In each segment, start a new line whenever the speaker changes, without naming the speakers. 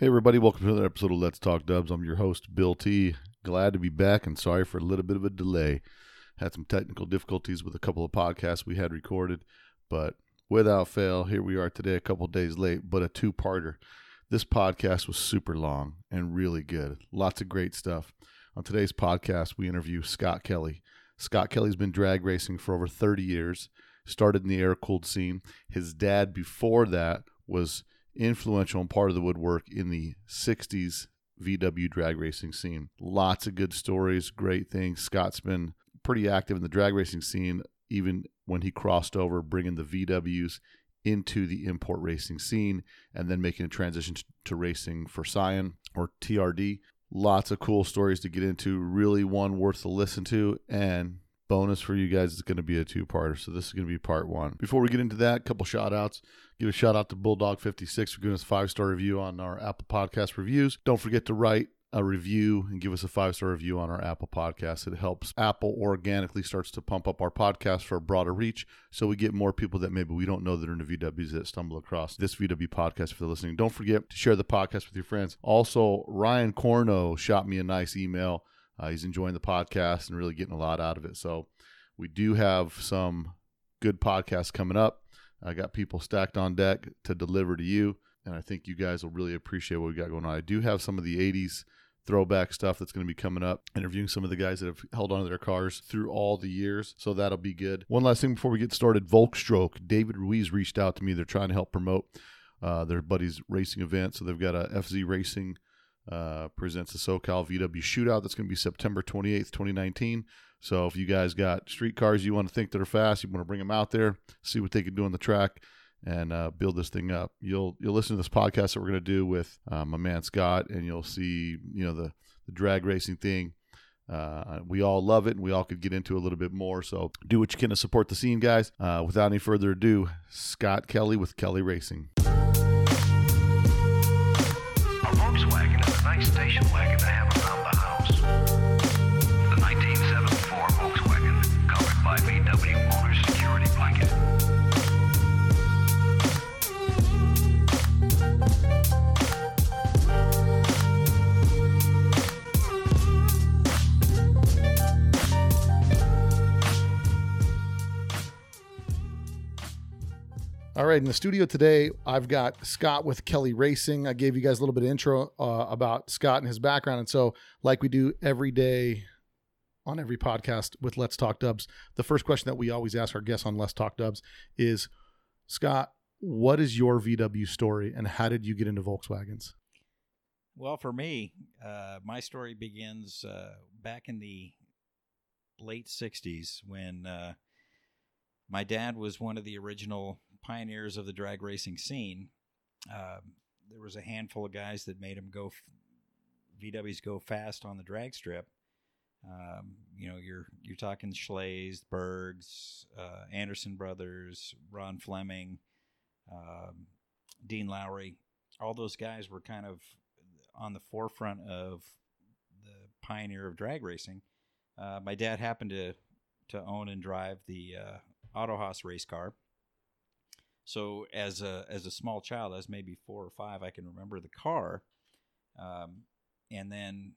Hey, everybody, welcome to another episode of Let's Talk Dubs. I'm your host, Bill T. Glad to be back and sorry for a little bit of a delay. Had some technical difficulties with a couple of podcasts we had recorded, but without fail, here we are today, a couple days late, but a two parter. This podcast was super long and really good. Lots of great stuff. On today's podcast, we interview Scott Kelly. Scott Kelly's been drag racing for over 30 years, started in the air cooled scene. His dad, before that, was influential and part of the woodwork in the 60s VW drag racing scene. Lots of good stories, great things. Scott's been pretty active in the drag racing scene, even when he crossed over, bringing the VWs into the import racing scene and then making a transition to, racing for Scion or TRD. Lots of cool stories to get into. Really one worth to listen to. And bonus for you guys is going to be a two parter. So this is going to be part one. Before we get into that, a couple shout outs. Give a shout out to Bulldog56 for giving us a five star review on our Apple Podcast reviews. Don't forget to write a review and give us a five star review on our Apple Podcast. It helps Apple organically starts to pump up our podcast for a broader reach, so we get more people that maybe we don't know that are in the VWs that stumble across this VW podcast for listening. Don't forget to share the podcast with your friends. Also, Ryan Corno shot me a nice email. Uh, he's enjoying the podcast and really getting a lot out of it. So we do have some good podcasts coming up. I got people stacked on deck to deliver to you, and I think you guys will really appreciate what we got going on. I do have some of the 80s throwback stuff that's going to be coming up, interviewing some of the guys that have held on to their cars through all the years. So that'll be good. One last thing before we get started Volkstroke. David Ruiz reached out to me. They're trying to help promote uh, their buddies' racing event. So they've got a FZ Racing uh, presents the SoCal VW Shootout. That's going to be September 28th, 2019. So if you guys got street cars you want to think that are fast, you want to bring them out there, see what they can do on the track and uh, build this thing up. You'll you'll listen to this podcast that we're going to do with uh, my man Scott, and you'll see you know the the drag racing thing. Uh, we all love it, and we all could get into a little bit more. So do what you can to support the scene, guys. Uh, without any further ado, Scott Kelly with Kelly Racing.
Station wagon to have around
right, in the studio today, I've got Scott with Kelly Racing. I gave you guys a little bit of intro uh, about Scott and his background. And so, like we do every day on every podcast with Let's Talk Dubs, the first question that we always ask our guests on Let's Talk Dubs is Scott, what is your VW story and how did you get into Volkswagens?
Well, for me, uh, my story begins uh, back in the late 60s when uh, my dad was one of the original pioneers of the drag racing scene. Um, there was a handful of guys that made him go, f- VWs go fast on the drag strip. Um, you know, you're you're talking Schleys, Bergs, uh, Anderson Brothers, Ron Fleming, um, Dean Lowry. All those guys were kind of on the forefront of the pioneer of drag racing. Uh, my dad happened to to own and drive the uh, Autohaus race car. So as a as a small child, as maybe four or five, I can remember the car. Um, and then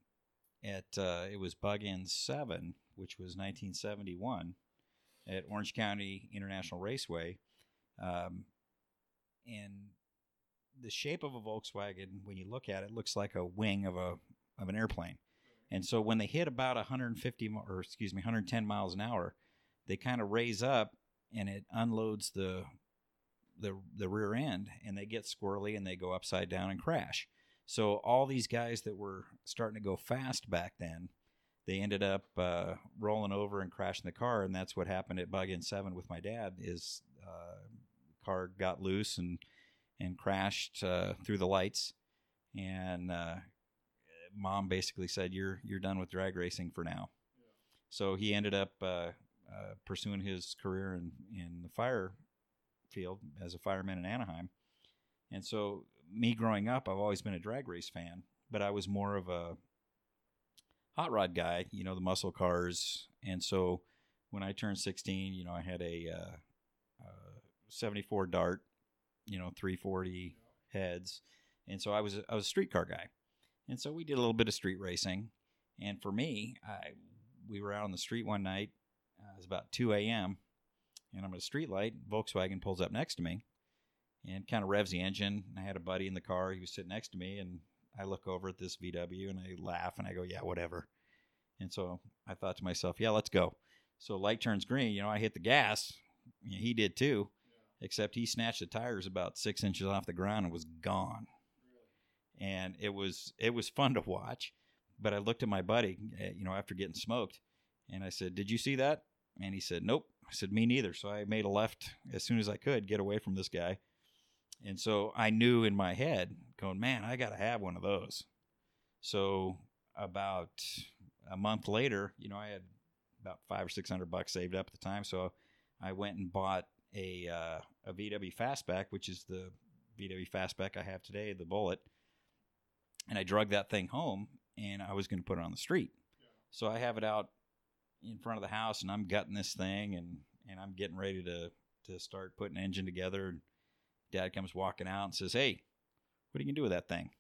at uh, it was Bug In Seven, which was 1971, at Orange County International Raceway, um, and the shape of a Volkswagen, when you look at it, looks like a wing of a of an airplane. And so when they hit about 150 or excuse me 110 miles an hour, they kind of raise up and it unloads the the the rear end and they get squirrely and they go upside down and crash. So all these guys that were starting to go fast back then, they ended up uh, rolling over and crashing the car, and that's what happened at Bug In Seven with my dad. Is uh, car got loose and and crashed uh, through the lights, and uh, mom basically said, "You're you're done with drag racing for now." So he ended up uh, uh, pursuing his career in in the fire field as a fireman in Anaheim. And so, me growing up, I've always been a drag race fan, but I was more of a hot rod guy, you know, the muscle cars. And so, when I turned 16, you know, I had a uh, uh, 74 Dart, you know, 340 heads, and so I was I was a street car guy, and so we did a little bit of street racing. And for me, I we were out on the street one night. Uh, it was about two a.m. and I'm at a street light. Volkswagen pulls up next to me, and kind of revs the engine. I had a buddy in the car. He was sitting next to me, and I look over at this VW and I laugh and I go, "Yeah, whatever." And so I thought to myself, "Yeah, let's go." So light turns green. You know, I hit the gas. He did too, except he snatched the tires about six inches off the ground and was gone. And it was it was fun to watch. But I looked at my buddy, eh, you know, after getting smoked, and I said, "Did you see that?" And he said, "Nope." I said, "Me neither." So I made a left as soon as I could, get away from this guy. And so I knew in my head, going, "Man, I got to have one of those." So about a month later, you know, I had about five or six hundred bucks saved up at the time, so I went and bought a uh, a VW Fastback, which is the VW Fastback I have today, the Bullet, and I drug that thing home, and I was going to put it on the street. So I have it out in front of the house, and I'm gutting this thing, and and I'm getting ready to to start putting engine together. And Dad comes walking out and says, "Hey, what are you gonna do with that thing?"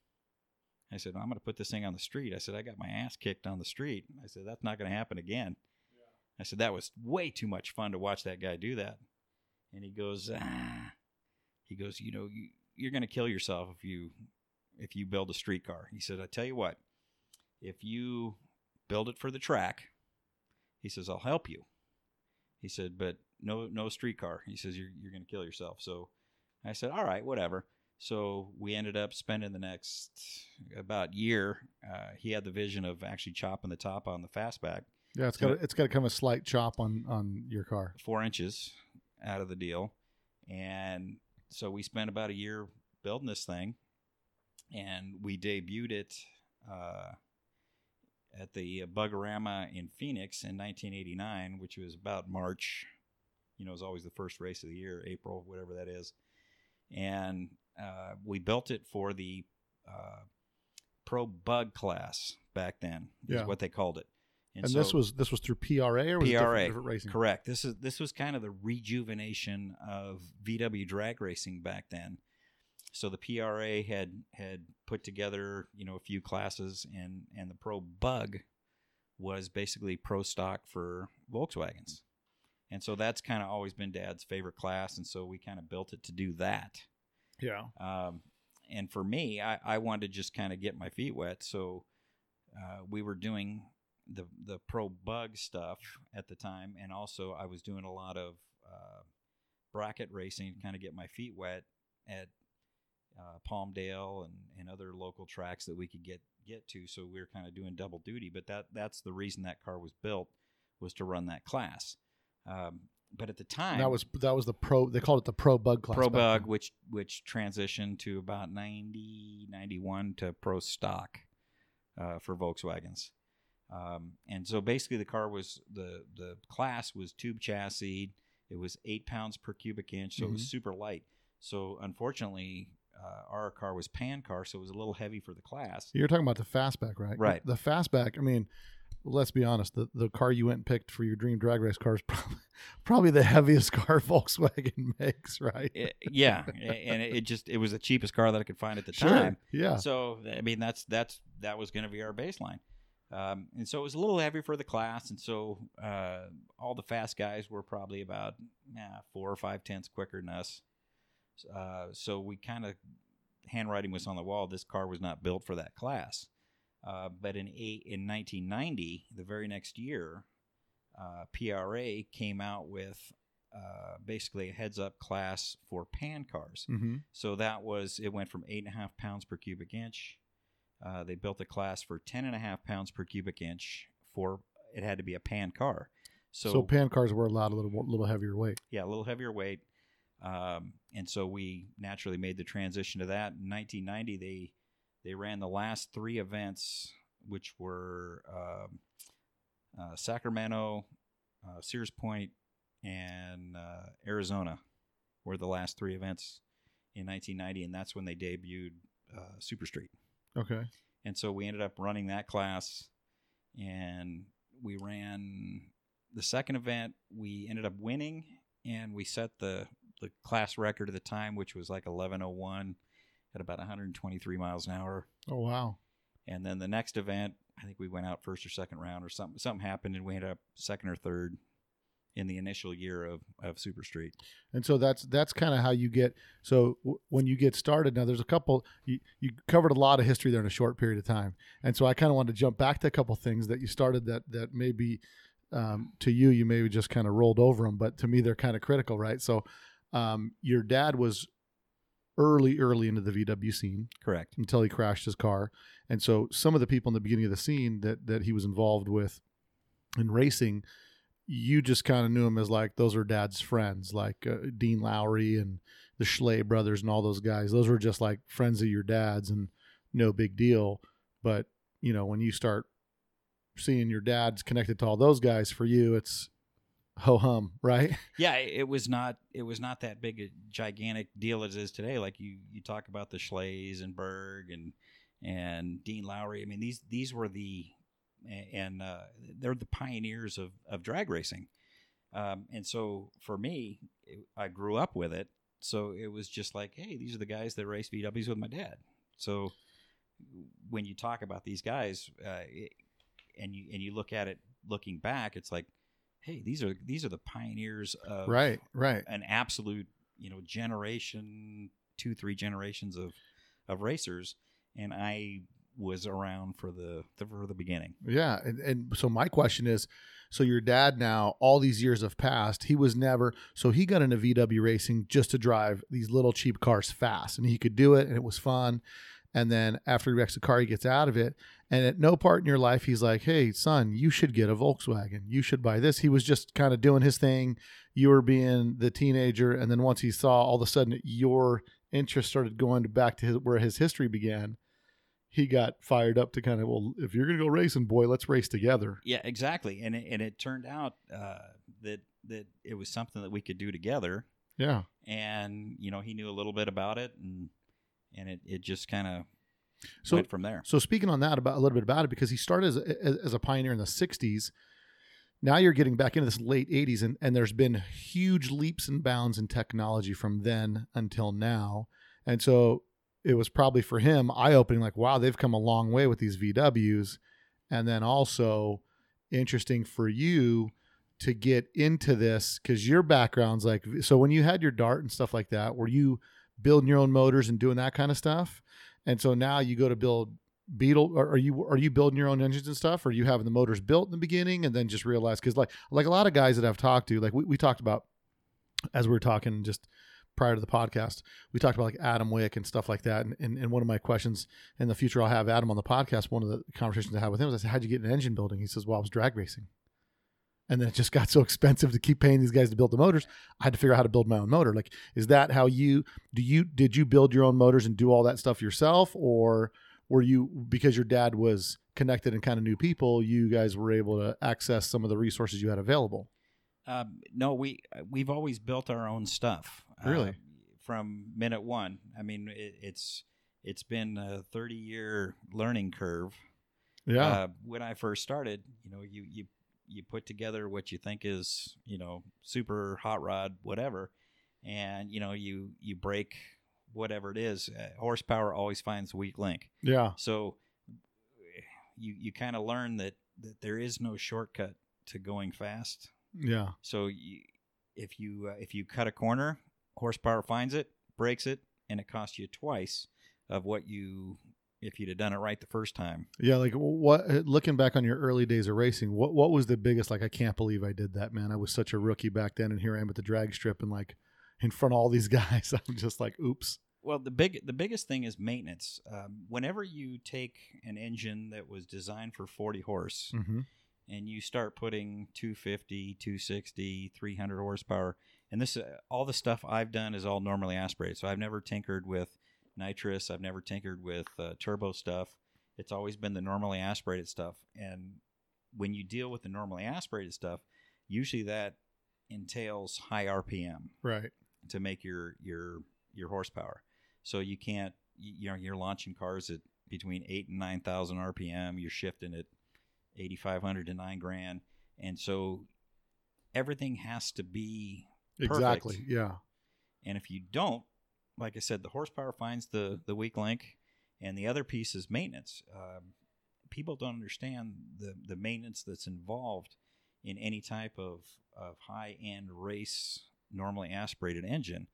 I said, well, "I'm going to put this thing on the street." I said, "I got my ass kicked on the street." I said, "That's not going to happen again." I said, "That was way too much fun to watch that guy do that." And he goes, ah. he goes, "You know, you, you're going to kill yourself if you if you build a streetcar." He said, "I tell you what, if you build it for the track, he says, I'll help you." He said, "But no no streetcar." He says, "You're you're going to kill yourself." So I said, "All right, whatever." So we ended up spending the next about year. Uh, he had the vision of actually chopping the top on the fastback
Yeah, it's got to, it's got to come a slight chop on on your car.
four inches out of the deal. And so we spent about a year building this thing, and we debuted it uh, at the Bugorama in Phoenix in 1989, which was about March. You know, it was always the first race of the year, April, whatever that is. And uh, we built it for the uh, Pro Bug class back then, is
Yeah.
what they called it.
And,
so-
this was this was through PRA or was it different,
PRA,
different racing?
Correct. This is this was kind of the rejuvenation of VW drag racing back then. So the PRA had had put together, you know, a few classes, and and the Pro Bug was basically pro stock for Volkswagens, and so that's kind of always been Dad's favorite class, and so we kind of built it to do that.
Yeah.
Um, and for me, I, I wanted to just kind of get my feet wet. So uh, we were doing the the pro bug stuff at the time, and also I was doing a lot of uh, bracket racing, to kind of get my feet wet at uh, Palmdale and, and other local tracks that we could get get to. So we were kind of doing double duty. But that that's the reason that car was built was to run that class. Um, but at the time,
That was that was the pro. They called it the pro bug class.
Pro Bug, which which transitioned to about 90, 91 to Pro Stock uh, for Volkswagens. Um, and so basically, the car was the the class was tube chassis. It was eight pounds per cubic inch, so it was
Mhm.
super light. So unfortunately, uh, our car was pan car, so it was a little heavy for the class.
You're talking about the fastback, right?
Right.
The fastback. I mean, let's be honest. The the car you went and picked for your dream drag race car is probably, probably the heaviest car Volkswagen makes, right?
It- yeah, and it just it was the cheapest car that I could find at the
Sure.
time.
Yeah.
So I mean that's that's that was going to be our baseline, um, and so it was a little heavy for the class, and so uh, all the fast guys were probably about yeah, four or five tenths quicker than us. Uh, so we kind of handwriting was on the wall. This car was not built for that class. Uh, but in eight, in 1990, the very next year, uh, PRA came out with uh, basically a heads up class for pan cars.
hmm
So that was it went from eight and a half pounds per cubic inch. Uh, they built a class for ten and a half pounds per cubic inch for it had to be a pan car. So,
So, pan cars were allowed a little little heavier weight.
yeah, a little heavier weight. Um, and so we naturally made the transition to that. In 1990, they they ran the last three events, which were um, uh, Sacramento, uh, Sears Point, and uh, Arizona, were the last three events in 1990, and that's when they debuted uh, Super Street.
Okay.
And so we ended up running that class and we ran the second event. We ended up winning and we set the, the class record at the time, which was like 1101. at about 123 miles an hour.
Oh wow.
And then the next event, I think we went out first or second round or something. Something happened and we ended up second or third in the initial year of, of Super Street.
And so that's that's kind of how you get. So w- when you get started, now there's a couple. You, you covered a lot of history there in a short period of time, and so I kind of wanted to jump back to a couple things that you started that that maybe um, to you you maybe just kind of rolled over them, but to me they're kind of critical, right? So um, your dad was early early into the VW scene
Correct.
until he crashed his car, and so some of the people in the beginning of the scene that that he was involved with in racing you just kind of knew him as like those are dad's friends, like uh, Dean Lowry and the Schley brothers and all those guys. Those were just like friends of your dad's and no big deal. But you know, when you start seeing your dad's connected to all those guys, for you, it's ho hum, right?
Yeah, it was not it was not that big a gigantic deal as it is today. Like you you talk about the Schleys and Berg and and Dean Lowry. I mean these these were the and uh, they're the pioneers of, of drag racing. Um, and so for me, it, I grew up with it. So it was just like, hey, these are the guys that race VWs with my dad. So when you talk about these guys, uh, it, and you and you look at it looking back, it's like, hey, these are these are the pioneers of
right, right.
an absolute you know generation, two three generations of of racers, and I was around for the, the for the beginning.
Yeah, and, and so my question is, so your dad now, all these years have passed. He was never so he got into VW racing just to drive these little cheap cars fast, and he could do it, and it was fun. And then after he wrecks the car, he gets out of it. And at no part in your life, he's like, "Hey, son, you should get a Volkswagen. You should buy this." He was just kind of doing his thing. You were being the teenager, and then once he saw all of a sudden your interest started going back to his, where his history began he got fired up to kind of well if you're gonna go racing boy let's race together
Yeah, exactly. And it, and it turned out uh, that that it was something that we could do together.
yeah
And you know, he knew a little bit about it, and and it, it just kind of
so
went from there.
so speaking on that about a little bit about it because he started as, as, as a pioneer in the 60s now you're getting back into this late 80s and, and there's been huge leaps and bounds in technology from then until now and so it was probably for him eye-opening like wow they've come a long way with these vws and then also interesting for you to get into this because your background's like so when you had your dart and stuff like that were you building your own motors and doing that kind of stuff. And so now you go to build beetle or are you are you building your own engines and stuff or are you having the motors built in the beginning and then just realize because like like a lot of guys that i've talked to like we, we talked about as we were talking just prior to the podcast we talked about like adam wick and stuff like that. And, and, and one of my questions in the future i'll have adam on the podcast one of the conversations i had with him was i said how'd you get an engine building? He says well i was drag racing and then it just got so expensive to keep paying these guys to build the motors i had to figure out how to build my own motor like is that how you do you did you build your own motors and do all that stuff yourself or were you because your dad was connected and kind of knew people you guys were able to access some of the resources you had available
Um, no, we we've always built our own stuff.
Really?
uh, from minute one. I mean, it, it's it's been a thirty year learning curve.
yeah
Uh, when I first started, you know, you you you put together what you think is you know super hot rod whatever, and you know you you break whatever it is. Uh, horsepower always finds the weak link.
yeah
So you you kind of learn that that there is no shortcut to going fast.
yeah
So you, if you uh, if you cut a corner, horsepower finds it, breaks it, and it costs you twice of what you if you'd have done it right the first time.
yeah like what looking back on your early days of racing what what was the biggest like i can't believe i did that man i was such a rookie back then and here i am at the drag strip and like in front of all these guys i'm just like oops
Well, the big the biggest thing is maintenance. Um, whenever you take an engine that was designed for 40 horse
mm-hmm.
and you start putting 250, 260, 300 horsepower, and this uh, all the stuff I've done is all normally aspirated. So I've never tinkered with nitrous. I've never tinkered with uh, turbo stuff. It's always been the normally aspirated stuff. And when you deal with the normally aspirated stuff, usually that entails high RPM
right
to make your your your horsepower. So you can't you know you're launching cars at between eight and nine thousand RPM. You're shifting at eighty five hundred to nine grand, and so everything has to be perfect.
exactly yeah
And if you don't, like I said, the horsepower finds the the weak link, and the other piece is maintenance. Um, people don't understand the the maintenance that's involved in any type of of high end race normally aspirated engine.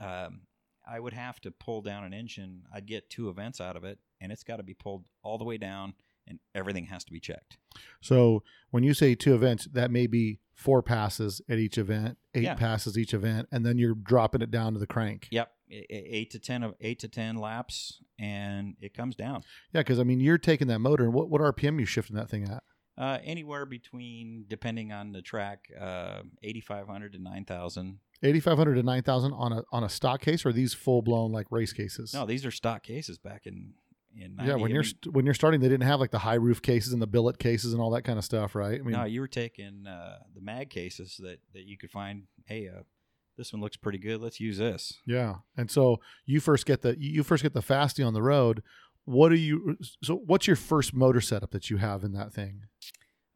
Um, I would have to pull down an engine. I'd get two events out of it, and it's got to be pulled all the way down, and everything has to be checked.
So when you say two events, that may be four passes at each event, eight
Yeah.
passes each event, and then you're dropping it down to the crank.
Yep, eight to ten of eight to ten laps, and it comes down.
Yeah, because I mean, you're taking that motor, and what what RPM you shifting that thing at?
Uh, anywhere between, depending on the track, uh, 8,500 to 9,000.
Eighty five hundred to nine thousand on a on a stock case, or are these full blown like race cases?
No, these are stock cases back in in
yeah, when you're st- when you're starting, they didn't have like the high roof cases and the billet cases and all that kind of stuff, right? I mean,
no, you were taking uh, the mag cases that that you could find. Hey, uh, this one looks pretty good. Let's use this.
Yeah, and so you first get the you first get the fasty on the road. What are you? So what's your first motor setup that you have in that thing?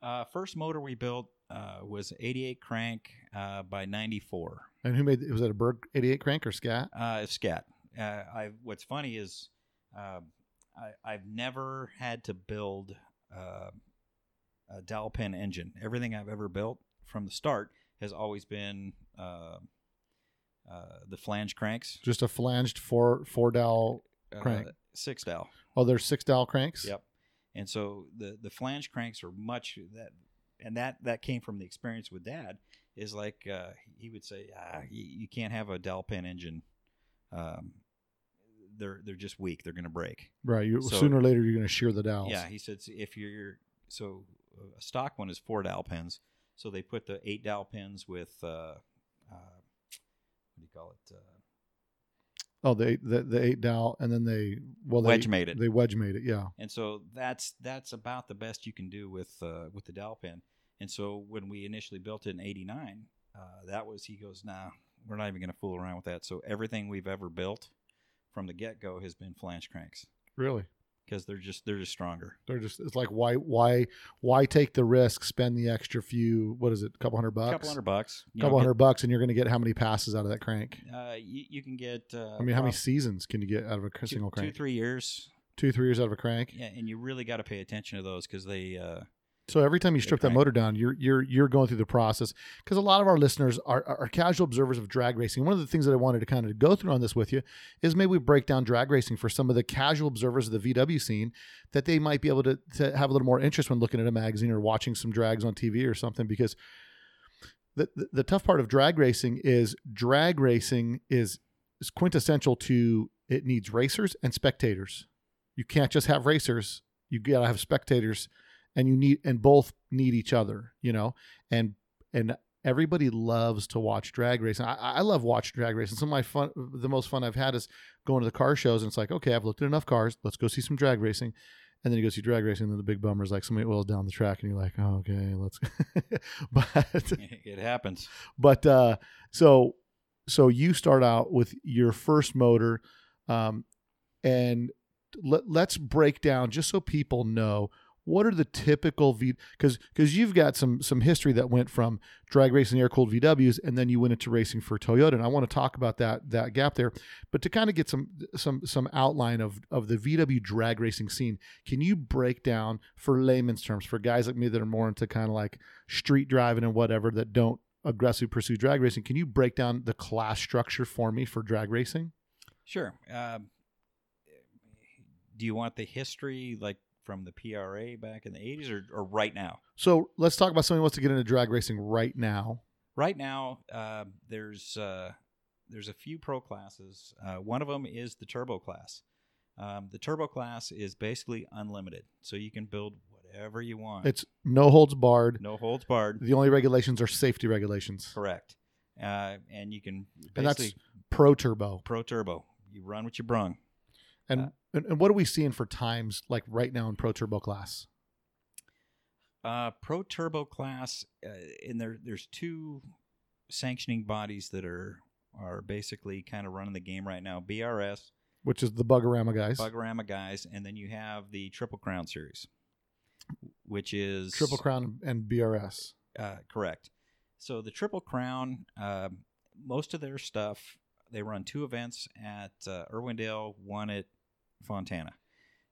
Uh, first motor we built uh, was 88 crank uh, by 94.
And who made? Was it a Berg eighty eight crank or Scat?
Uh, scat. Uh, I. What's funny is, uh, I, I've never had to build uh, a dowel pin engine. Everything I've ever built from the start has always been uh, uh, the flange cranks.
Just a flanged four four dowel.
uh,
Crank.
six dowel.
Oh, there's six dowel cranks.
Yep. And so the the flange cranks are much that, and that that came from the experience with Dad. Is like uh, he would say, ah, you, you can't have a dowel pin engine. Um, they're they're just weak. They're going to break.
Right. You,
So-
sooner or later, you're going to shear the dowels.
Yeah, he said if you're so a stock one is four dowel pins. So they put the eight dowel pins with uh, uh, what do you call it? Uh,
Oh, the eight, the, the eight dowel, and then they well they
Wedge made it.
They wedge made it. Yeah.
and so that's that's about the best you can do with uh, with the dowel pin. And so when we initially built it in '89, uh, that was he goes, nah, we're not even going to fool around with that. So everything we've ever built from the get go has been flange cranks
Really.
because they're just they're just stronger.
They're just. It's like why why why take the risk, spend the extra few. What is it? A couple hundred
A
bucks.
couple hundred bucks.
couple
know,
hundred bucks, and you're going to get how many passes out of that crank?
Uh, you, you can get. Uh,
I mean, how many seasons can you get out of a
two,
single
two
crank?
three years.
Two, three years out of a crank.
Yeah, and you really got to pay attention to those because they. Uh,
So every time you strip that motor down, you're you're you're going through the process because a lot of our listeners are, are are casual observers of drag racing. One of the things that I wanted to kind of go through on this with you is maybe we break down drag racing for some of the casual observers of the VW scene that they might be able to, to have a little more interest when looking at a magazine or watching some drags on TV or something because the, the, the tough part of drag racing is drag racing is, is quintessential to it needs racers and spectators. You can't just have racers. You got to have spectators and you need and both need each other, you know. And and everybody loves to watch drag racing. I, I love watching drag racing. Some of my fun, the most fun I've had is going to the car shows, and it's like, okay, I've looked at enough cars. Let's go see some drag racing. And then you go see drag racing, and then the big bummer is like somebody oils down the track, and you're like, oh, okay, let's. but
it happens.
but uh, so so you start out with your first motor, um, and let, let's break down just so people know what are the typical V because because you've got some some history that went from drag racing air cooled VWs and then you went into racing for Toyota and I want to talk about that that gap there but to kind of get some some some outline of of the VW drag racing scene can you break down for layman's terms for guys like me that are more into kind of like street driving and whatever that don't aggressively pursue drag racing can you break down the class structure for me for drag racing
Sure. Um, do you want the history like from the PRA back in the 80s or, or right now?
so let's talk about somebody who wants to get into drag racing right now
Right now, uh, there's uh, there's a few pro classes. Uh, one of them is the turbo class. Um, the turbo class is basically unlimited, so you can build whatever you want.
it's no holds barred
no holds barred.
the only regulations are safety regulations
Correct. Uh, and you can
and that's pro turbo
pro turbo. You run what you brung.
And,
Uh,
and and what are we seeing for times like right now in pro turbo class
Uh, Pro Turbo class, uh, and there there's two sanctioning bodies that are are basically kind of running the game right now. BRS,
which is the bugorama guys
Bugorama guys, and then you have the Triple Crown series, which is
triple crown and brs
uh, correct. So the Triple Crown, um, most of their stuff they run two events at uh, Irwindale, one at Fontana,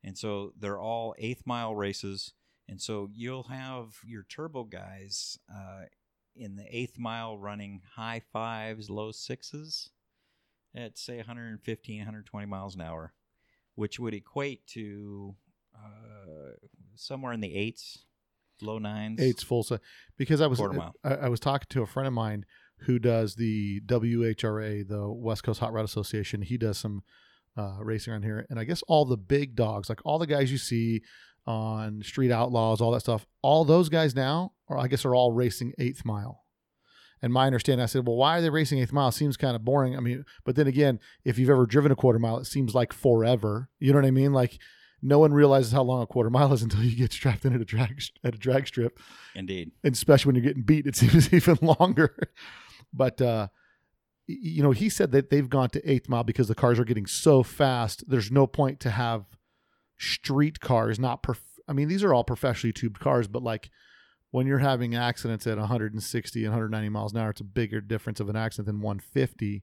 and so they're all eighth mile races. And so you'll have your turbo guys uh, in the eighth mile running high fives, low sixes at say 115, 120 miles an hour, which would equate to uh, somewhere in the eights, low nines.
Eights full set because I was
Quarter mile.
I, I was talking to a friend of mine who does the WHRA, the West Coast Hot Rod Association. He does some uh, racing around here, and I guess all the big dogs, like all the guys you see on Street Outlaws, all that stuff, all those guys now, or I guess, are all racing eighth mile. And my understanding, I said, well, why are they racing eighth mile? Seems kind of boring. I mean, but then again, if you've ever driven a quarter mile, it seems like forever. You know what I mean? Like no one realizes how long a quarter mile is until you get strapped in at a drag at a drag strip
Indeed.
and especially when you're getting beat, it seems even longer. but uh, you know, he said that they've gone to eighth mile because the cars are getting so fast. There's no point to have street cars. Not prof- I mean, these are all professionally tubed cars, but like when you're having accidents at 160 and 190 miles an hour, it's a bigger difference of an accident than 150.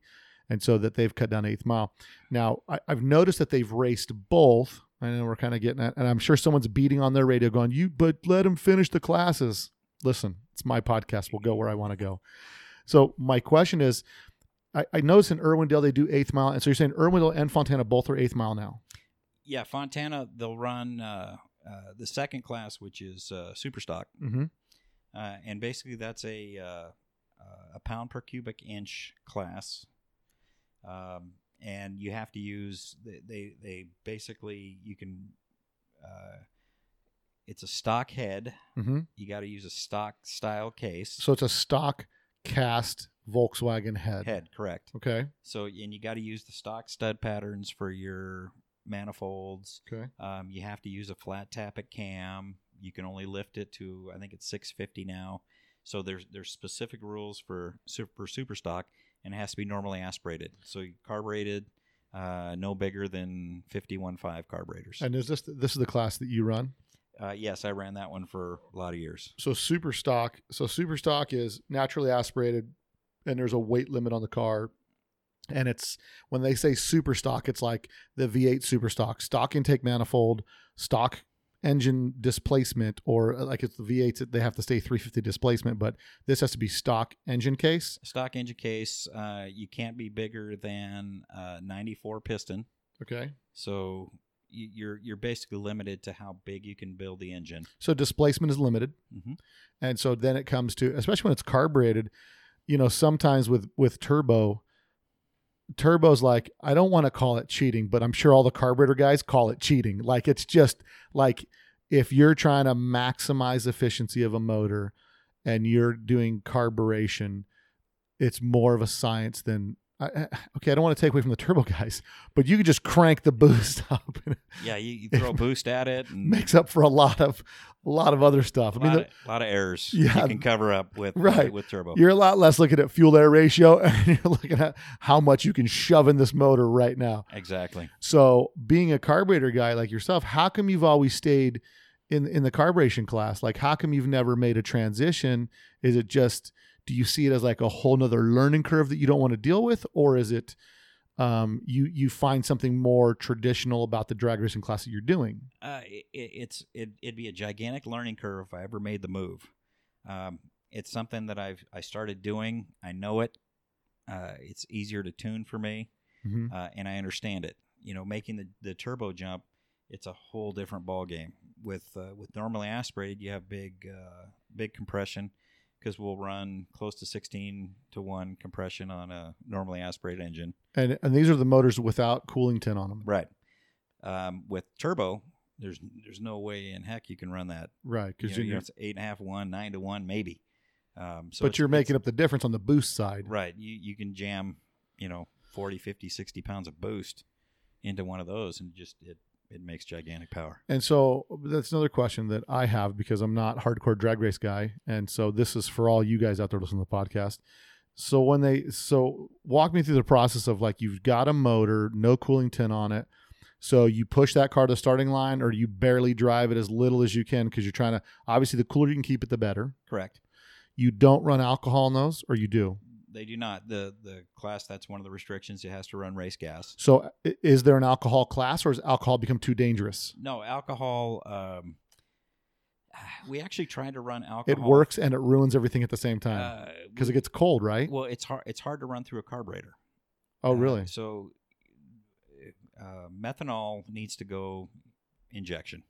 And so that they've cut down eighth mile. Now, I, I've noticed that they've raced both. I know we're kind of getting at, and I'm sure someone's beating on their radio going, You, but let them finish the classes. Listen, it's my podcast. We'll go where I want to go. So, my question is I, I noticed in Irwindale they do eighth mile. And so you're saying Irwindale and Fontana both are eighth mile now?
Yeah, Fontana, they'll run uh, uh, the second class, which is uh, super stock.
Mm-hmm.
Uh, and basically, that's a, uh, uh, a pound per cubic inch class. Um, and you have to use, they, they, they basically, you can, uh, it's a stock head.
Mm-hmm.
You got to use a stock style case.
So it's a stock cast Volkswagen head.
head, correct.
Okay.
So, and you got to use the stock stud patterns for your manifolds.
Okay.
Um, you have to use a flat tappet cam. You can only lift it to I think it's 650 now. So there's there's specific rules for super super stock, and it has to be normally aspirated. So carbureted, uh, no bigger than 51.5 carburetors.
And is this this is the class that you run?
Uh, yes, I ran that one for a lot of years.
So super stock. So super stock is naturally aspirated, and there's a weight limit on the car. And it's when they say super stock, it's like the V8 super stock, stock intake manifold, stock engine displacement, or uh, like it's the V8s, they have to stay 350 displacement, but this has to be stock engine case.
Stock engine case, uh, you can't be bigger than uh, 94 piston.
Okay.
So you- you're you're basically limited to how big you can build the engine.
So displacement is limited.
Mhm.
And so then it comes to, especially when it's carbureted, you know, sometimes with with turbo, turbo's like I don't want to call it cheating, but I'm sure all the carburetor guys call it cheating. Like it's just like if you're trying to maximize efficiency of a motor and you're doing carburation, it's more of a science than. I, okay, I don't want to take away from the turbo guys, but you could just crank the boost up.
Yeah, you, you throw a boost at it and
makes up for a lot of a lot of other stuff.
a
I mean,
lot,
the-
of, lot of errors
Yeah.
you can cover up with
Right.
with turbo.
you're a lot less looking at fuel air ratio and you're looking at how much you can shove in this motor right now.
exactly.
So, being a carburetor guy like yourself, how come you've always stayed in in the carburation class? Like, how come you've never made a transition? Is it just do you see it as like a whole nother learning curve that you don't want to deal with, or is it um, you you find something more traditional about the drag racing class that you're doing?
Uh, it, it's it, it'd be a gigantic learning curve if I ever made the move. Um, it's something that I've I started doing. I know it. Uh, it's easier to tune for me,
Mhm.
uh, and I understand it. You know, making the, the turbo jump, it's a whole different ball game. With uh, with normally aspirated, you have big uh, big compression because we'll run close to 16 to one compression on a normally aspirated engine.
And and these are the motors without cooling tin on them,
Right. Um, with turbo, there's there's no way in heck you can run that.
right? Because you
know, it's eight and a half to one, nine to one, maybe. Um, so
but you're making up the difference on the boost side.
right. You you can jam, you know, 40, 50, 60 pounds of boost into one of those, and just it it makes gigantic power.
And so that's another question that I have because I'm not hardcore drag race guy, and so this is for all you guys out there listening to the podcast. So when they so walk me through the process of like you've got a motor, no cooling tin on it. So you push that car to the starting line, or you barely drive it as little as you can because you're trying to. Obviously, the cooler you can keep it, the better.
Correct.
You don't run alcohol in those, or you do.
They do not. the The class that's one of the restrictions. It has to run race gas.
So, is there an alcohol class, or has alcohol become too dangerous?
No alcohol. Um, we actually tried to run alcohol.
It works and it ruins everything at the same time
uh,
because it gets cold, right?
well. It's hard. It's hard to run through a carburetor.
oh,
Uh,
really?
so, uh, methanol needs to go injection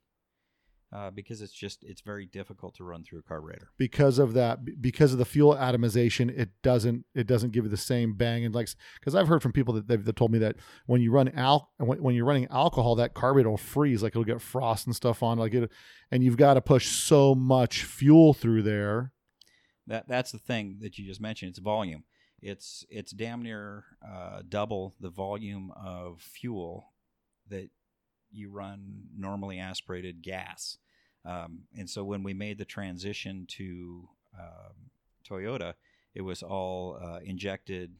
uh, because it's just it's very difficult to run through a carburetor.
because of that because of the fuel atomization it doesn't it doesn't give you the same bang and like because i've heard from people that they've that told me that when you run al when, when you're running alcohol that carburetor will freeze like it'll get frost and stuff on like it and you've got to push so much fuel through there
That that's the thing that you just mentioned. It's volume. It's it's damn near uh, double the volume of fuel that you run normally aspirated gas. Um, and so when we made the transition to um, Toyota, it was all uh, injected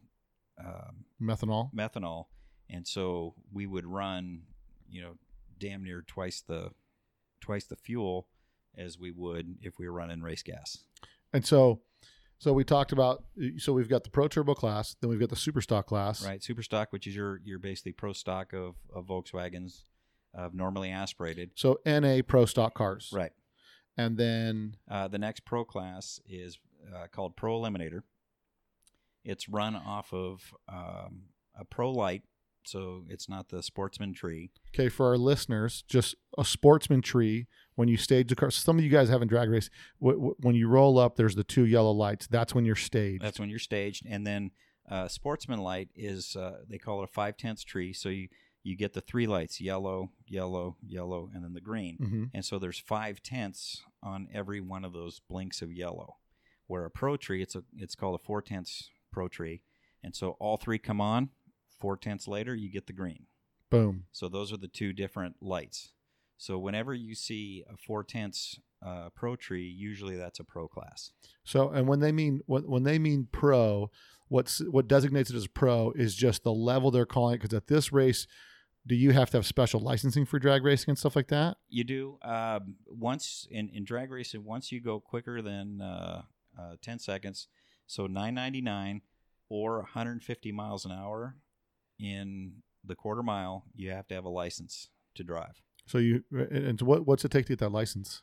um,
methanol
methanol, and so we would run, you know, damn near twice the twice the fuel as we would if we were running race gas.
and so so we talked about so we've got the pro turbo class then we've got the super stock class
right? Super stock, which is your your basically pro stock of, of Volkswagens, of normally aspirated.
so na pro stock cars
Right.
and then
Uh, the next pro class is uh, called Pro Eliminator. It's run off of um, a Pro Light, so it's not the Sportsman tree.
Okay, for our listeners, just a sportsman tree. When you stage the car, some of you guys haven't drag race. W- w- when you roll up, there's the two yellow lights. That's when you're staged.
That's when you're staged, and then uh, Sportsman Light is uh, they call it a five tenths tree. So you you get the three lights: yellow, yellow, yellow, and then the green.
hmm
And so there's five tenths on every one of those blinks of yellow. Where a pro tree, it's a it's called a four tenths pro tree, and so all three come on. Four tenths later, you get the green.
Boom.
So those are the two different lights. So whenever you see a four tenths uh, pro tree, usually that's a pro class.
So, and when they mean when, when they mean pro, what's what designates it as pro is just the level they're calling it. Because at this race, do you have to have special licensing for drag racing and stuff like that?
You do um, once in, in drag racing. Once you go quicker than uh, uh, ten seconds, so nine ninety nine or 150 miles an hour in the quarter mile, you have to have a license to drive.
So you and what what's it take to get that license?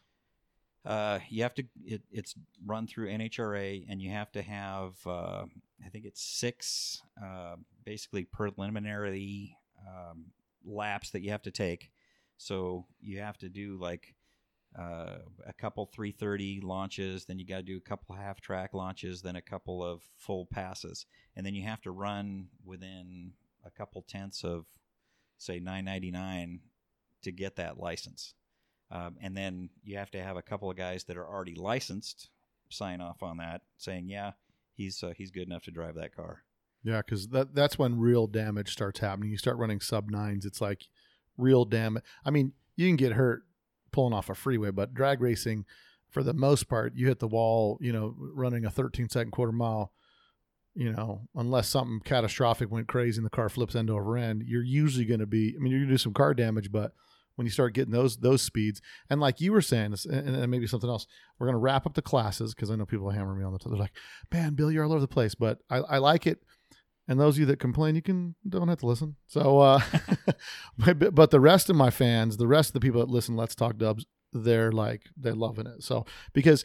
Uh, you have to. It, it's run through NHRA, and you have to have. Uh, I think it's six, uh, basically preliminary um, laps that you have to take. So you have to do like uh, a couple 330 launches, then you got to do a couple half track launches, then a couple of full passes, and then you have to run within a couple tenths of, say, 999 to get that license. Um, and then you have to have a couple of guys that are already licensed sign off on that, saying, "Yeah, he's uh, he's good enough to drive that car."
Yeah, because that that's when real damage starts happening. You start running sub nines, it's like real damage. I mean, you can get hurt pulling off a freeway, but drag racing, for the most part, you hit the wall. You know, running a 13 second quarter mile. You know, unless something catastrophic went crazy and the car flips end over end, you're usually going to be. I mean, you're going to do some car damage, but when you start getting those those speeds, and like you were saying, and, and maybe something else, we're going to wrap up the classes because I know people hammer me on the. T- they're like, "Man, Bill, you're all over the place," but I, I like it. And those of you that complain, you can don't have to listen. So, uh, but the rest of my fans, the rest of the people that listen, Let's Talk Dubs, they're like they're loving it. So because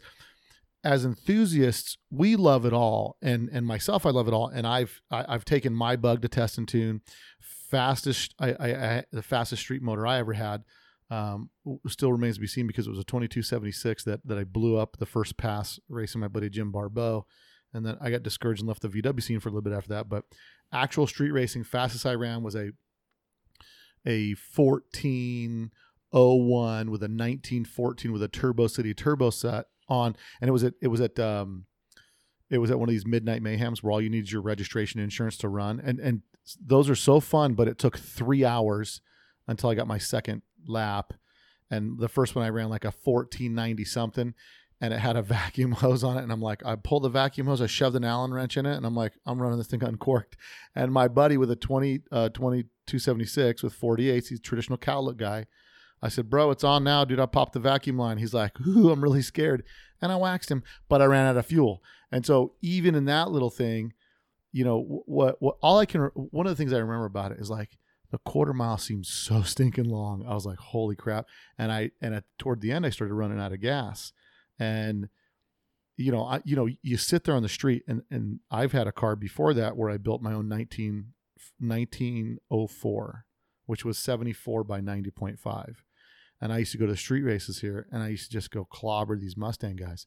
as enthusiasts, we love it all, and and myself, I love it all, and I've I, I've taken my bug to test and tune. Fastest, I, I, I the fastest street motor I ever had. Um, still remains to be seen because it was a 2276 that that I blew up the first pass racing my buddy Jim Barbeau, and then I got discouraged and left the VW scene for a little bit after that. But actual street racing, fastest I ran was a a 1401 with a 1914 with a Turbo City turbo set on, and it was at it was at um, it was at one of these midnight mayhems where all you need is your registration insurance to run, and and those are so fun. But it took three hours until I got my second lap, and the first one I ran like a 1490 something, and it had a vacuum hose on it, and I'm like, I pulled the vacuum hose, I shoved an Allen wrench in it, and I'm like, I'm running this thing uncorked, and my buddy with a 20 uh 2276 with 48s, he's a traditional cowlick guy. I said, bro, it's on now, dude. I popped the vacuum line. He's like, ooh, I'm really scared. And I waxed him, but I ran out of fuel. And so even in that little thing, you know what what all I can one of the things I remember about it is like the quarter mile seemed so stinking long. I was like, holy crap! And I and at, toward the end, I started running out of gas, and you know, I you know, you sit there on the street, and and I've had a car before that where I built my own 19, 1904, which was seventy four by ninety point five, and I used to go to the street races here, and I used to just go clobber these Mustang guys.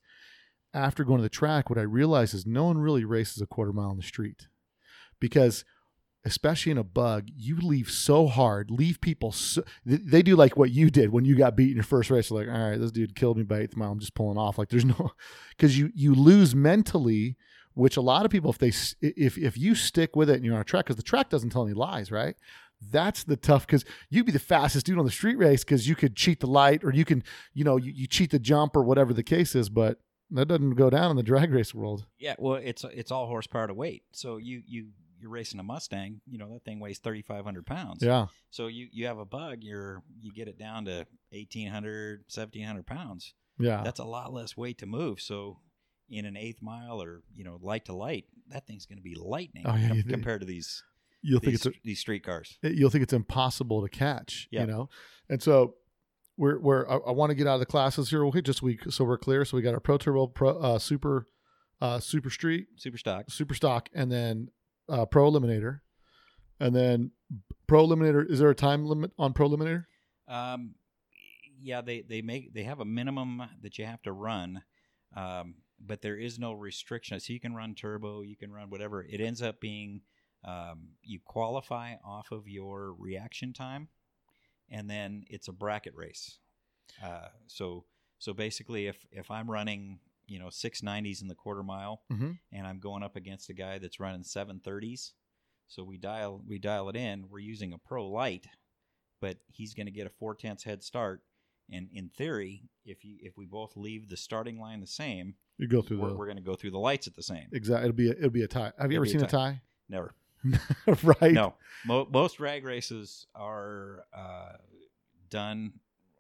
After going to the track, what I realized is no one really races a quarter mile on the street because especially in a bug, you leave so hard, leave people so they- do like what you did when you got beat in your first race. They're like, all right, this dude killed me by eighth mile. I'm just pulling off. Like there's no because you you lose mentally, which a lot of people if they if if you stick with it and you're on a track because the track doesn't tell any lies, right? That's the tough because you'd be the fastest dude on the street race because you could cheat the light or you can you know you, you cheat the jump or whatever the case is, but that doesn't go down in the drag race world.
Yeah, well, it's it's all horsepower to weight. So you you you're racing a Mustang. You know that thing weighs thirty five hundred pounds.
Yeah,
So you you have a bug. You're you get it down to 1800, 1700 pounds.
yeah.
That's a lot less weight to move. So in an eighth mile or you know light to light, that thing's going to be lightning
Oh, yeah,
com-
think-
compared to these
You'll think it's a,
these street cars.
it- you'll think it's impossible to catch.
Yeah.
You know, and so we're we're I, I want to get out of the classes here. Okay, just we so we're clear. So we got our Pro Turbo, Pro uh, Super, uh, Super Street,
Super stock.
Super Stock, and then uh, Pro Eliminator, and then Pro Eliminator. Is there a time limit on Pro Eliminator?
Um, yeah, they they make they have a minimum that you have to run, um, but there is no restriction. So you can run turbo, you can run whatever. It ends up being um, you qualify off of your reaction time, and then it's a bracket race. Uh, so so basically, if if I'm running you know six nineties in the quarter mile,
Mhm.
and I'm going up against a guy that's running seven thirties, so we dial we dial it in. We're using a pro light, but he's going to get a four tenths head start. And in theory, if you if we both leave the starting line the same,
You go through
we're,
the
we're going to go through the lights at the same.
exactly. It'll be a, it'll be a tie. Have you
It'll
ever
be a
seen a
tie.
tie?
Never.
right.
No. Mo- most drag races are uh, done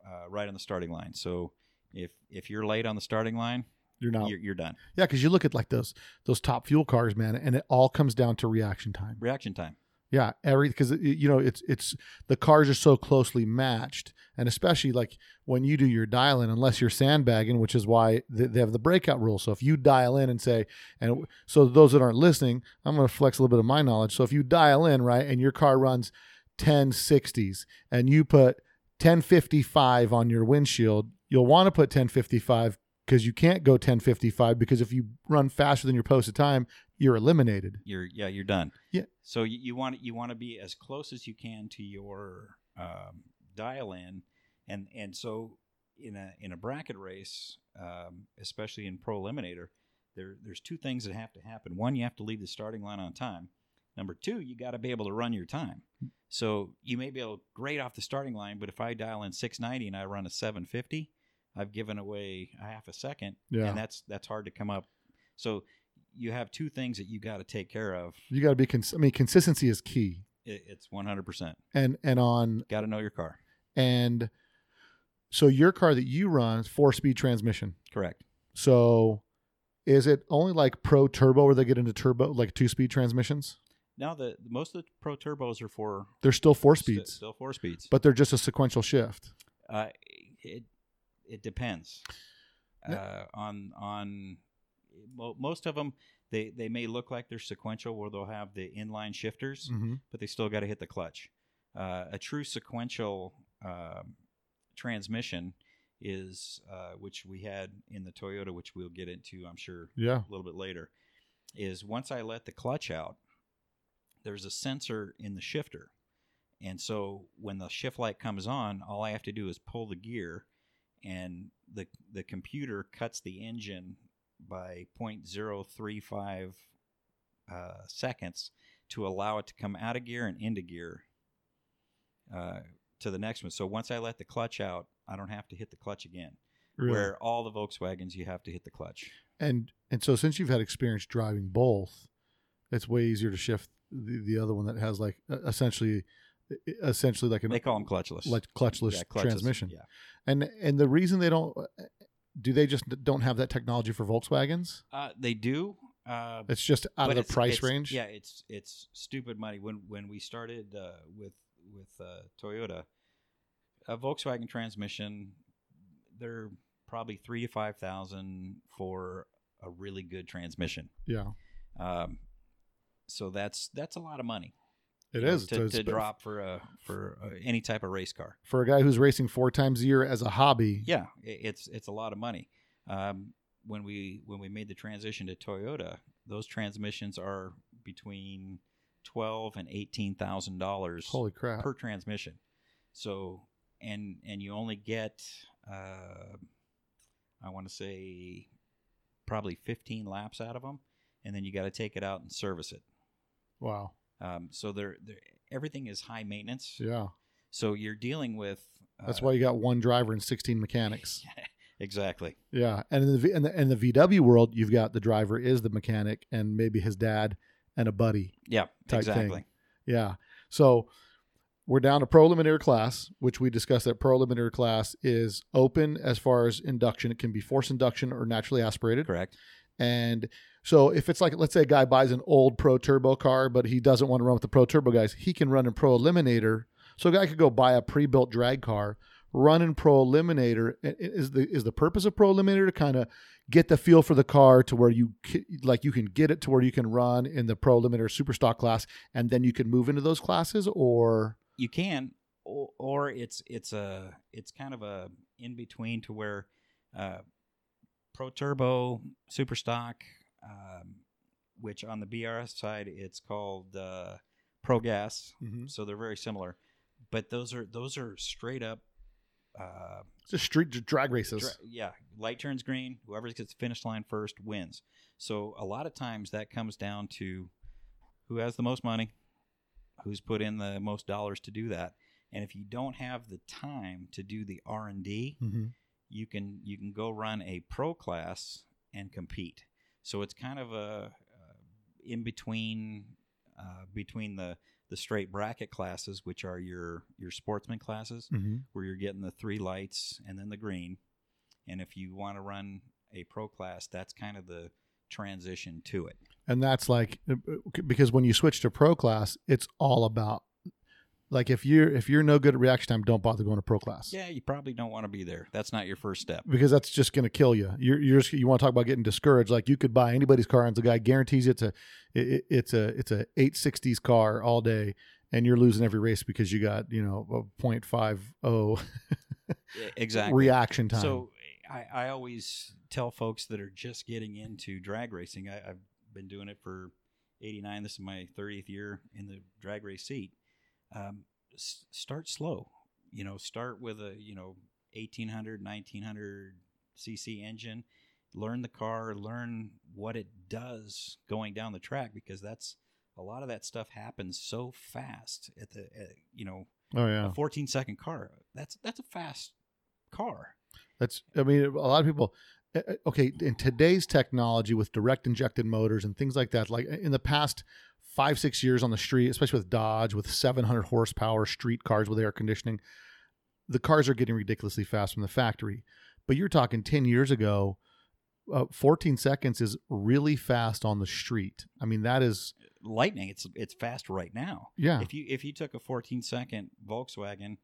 uh, right on the starting line. So if if you're late on the starting line,
You're not.
you're, you're done.
Yeah, because you look at like those those top fuel cars, man, and it all comes down to reaction time.
Reaction time.
Yeah, every because you know it's it's the cars are so closely matched, and especially like when you do your dial in, unless you're sandbagging, which is why they, they have the breakout rule. So if you dial in and say, and so those that aren't listening, I'm going to flex a little bit of my knowledge. So if you dial in right, and your car runs 1060s, and you put 1055 on your windshield, you'll want to put 1055 because you can't go 1055 because if you run faster than your posted time, you're eliminated.
You're yeah, you're done.
Yeah.
So you, you want you want to be as close as you can to your um, dial in, and and so in a in a bracket race, um, especially in pro eliminator, there there's two things that have to happen. One, you have to leave the starting line on time. Number two, you got to be able to run your time. So you may be able to grade off the starting line, but if I dial in 690 and I run a 750, I've given away a half a second,
Yeah.
and that's that's hard to come up. So you have two things that you got to take care of.
You got to be. Cons- I mean, consistency is key.
It, it's 100%.
and and on
Got to know your car.
and so your car that you run is four speed transmission
Correct.
so is it only like pro turbo where they get into turbo like two speed transmissions
Now the most of the pro turbos are for
they're still four
st-
speeds
still four speeds.
but they're just a sequential shift
uh, it it depends uh, on on most of them. They they may look like they're sequential where they'll have the inline shifters,
mm-hmm.
but they still got to hit the clutch. Uh, a true sequential um, transmission is uh, which we had in the Toyota, which we'll get into, I'm sure,
yeah
a little bit later, is once I let the clutch out, there's a sensor in the shifter. And so when the shift light comes on, all I have to do is pull the gear and the the computer cuts the engine by 0.035 uh, seconds to allow it to come out of gear and into gear uh, to the next one. So once I let the clutch out, I don't have to hit the clutch again.
really.
Where all the Volkswagens, you have to hit the clutch.
and and so since you've had experience driving both it's way easier to shift the, the other one that has like uh, essentially essentially like an
They call them clutchless.
like clutchless
Yeah, clutchless,
transmission
Yeah.
and and the reason they don't do they just don't have that technology for volkswagens
Uh, they do. Uh,
It's just out of the price
it's-
range.
Yeah, it's it's stupid money. When when we started uh, with with uh, Toyota, a Volkswagen transmission, they're probably three to five thousand for a really good transmission.
Yeah,
Um, so that's that's a lot of money.
It
know, to, to drop for a for uh any type of race car.
for a guy who's racing four times a year as a hobby.
Yeah, it's it's a lot of money. Um, when we when we made the transition to Toyota, those transmissions are between twelve and eighteen thousand dollars
Holy crap!
per transmission. So and and you only get uh, I want to say probably fifteen laps out of them, and then you got to take it out and service it.
Wow.
Um, so they're, they're everything is high maintenance.
Yeah,
So you're dealing with
that's
uh,
why you got one driver and sixteen mechanics.
exactly.
Yeah, and in the in the, in the VW world, you've got the driver is the mechanic and maybe his dad and a buddy.
Yeah,
Type thing.
exactly.
Yeah. So we're down to preliminary class, which we discussed that preliminary class is open as far as induction. It can be forced induction or naturally aspirated.
Correct.
And so if it's like, let's say a guy buys an old pro turbo car, but he doesn't want to run with the pro turbo guys, he can run in pro eliminator. So a guy could go buy a pre-built drag car, run in pro eliminator. Is the is the purpose of pro eliminator to kind of get the feel for the car to where you like you can get it to where you can run in the pro eliminator super stock class, and then you can move into those classes, or
you can or, or it's it's a it's kind of a in between to where uh, pro turbo super stock um, which on the brs side it's called uh, pro gas. So they're very similar. But those are those are straight up uh,
just street drag races.
dra- yeah. Light turns green. Whoever gets the finish line first wins. So a lot of times that comes down to who has the most money who's put in the most dollars to do that. And if you don't have the time to do the r&d
hmm
you can you can go run a pro class and compete so it's kind of a uh, in between uh, between the the straight bracket classes which are your your sportsman classes
hmm
where you're getting the three lights and then the green. And if you want to run a pro class, that's kind of the transition to it.
and that's like uh, because when you switch to pro class, it's all about like if you're if you're no good at reaction time, don't bother going to pro class.
Yeah, you probably don't want to be there. That's not your first step.
because that's just going to kill you. You're, you're just, you want to talk about getting discouraged. Like you could buy anybody's car, and the guy guarantees it's a it, it's a it's a eight sixties car all day, and you're losing every race because you got you know a point five oh
Exactly.
reaction time.
So I, I always tell folks that are just getting into drag racing, I, I've been doing it for 89. This is my 30th year in the drag race seat. Um, s- start slow. You know, start with a, you know, 1800, 1900 cc engine. Learn the car, learn what it does going down the track because that's a lot of that stuff happens so fast at the, at, you know,
oh yeah,
a 14 second car. That's that's a fast car.
That's, I mean, a lot of people, uh, uh, okay, in today's technology with direct injected motors and things like that, like in the past five, six years on the street, especially with Dodge, with 700 horsepower street cars with air conditioning, the cars are getting ridiculously fast from the factory. But you're talking 10 years ago, uh, 14 seconds is really fast on the street. I mean, that is,
Lightning, it's it's fast right now.
yeah.
If you if you took a 14 second Volkswagen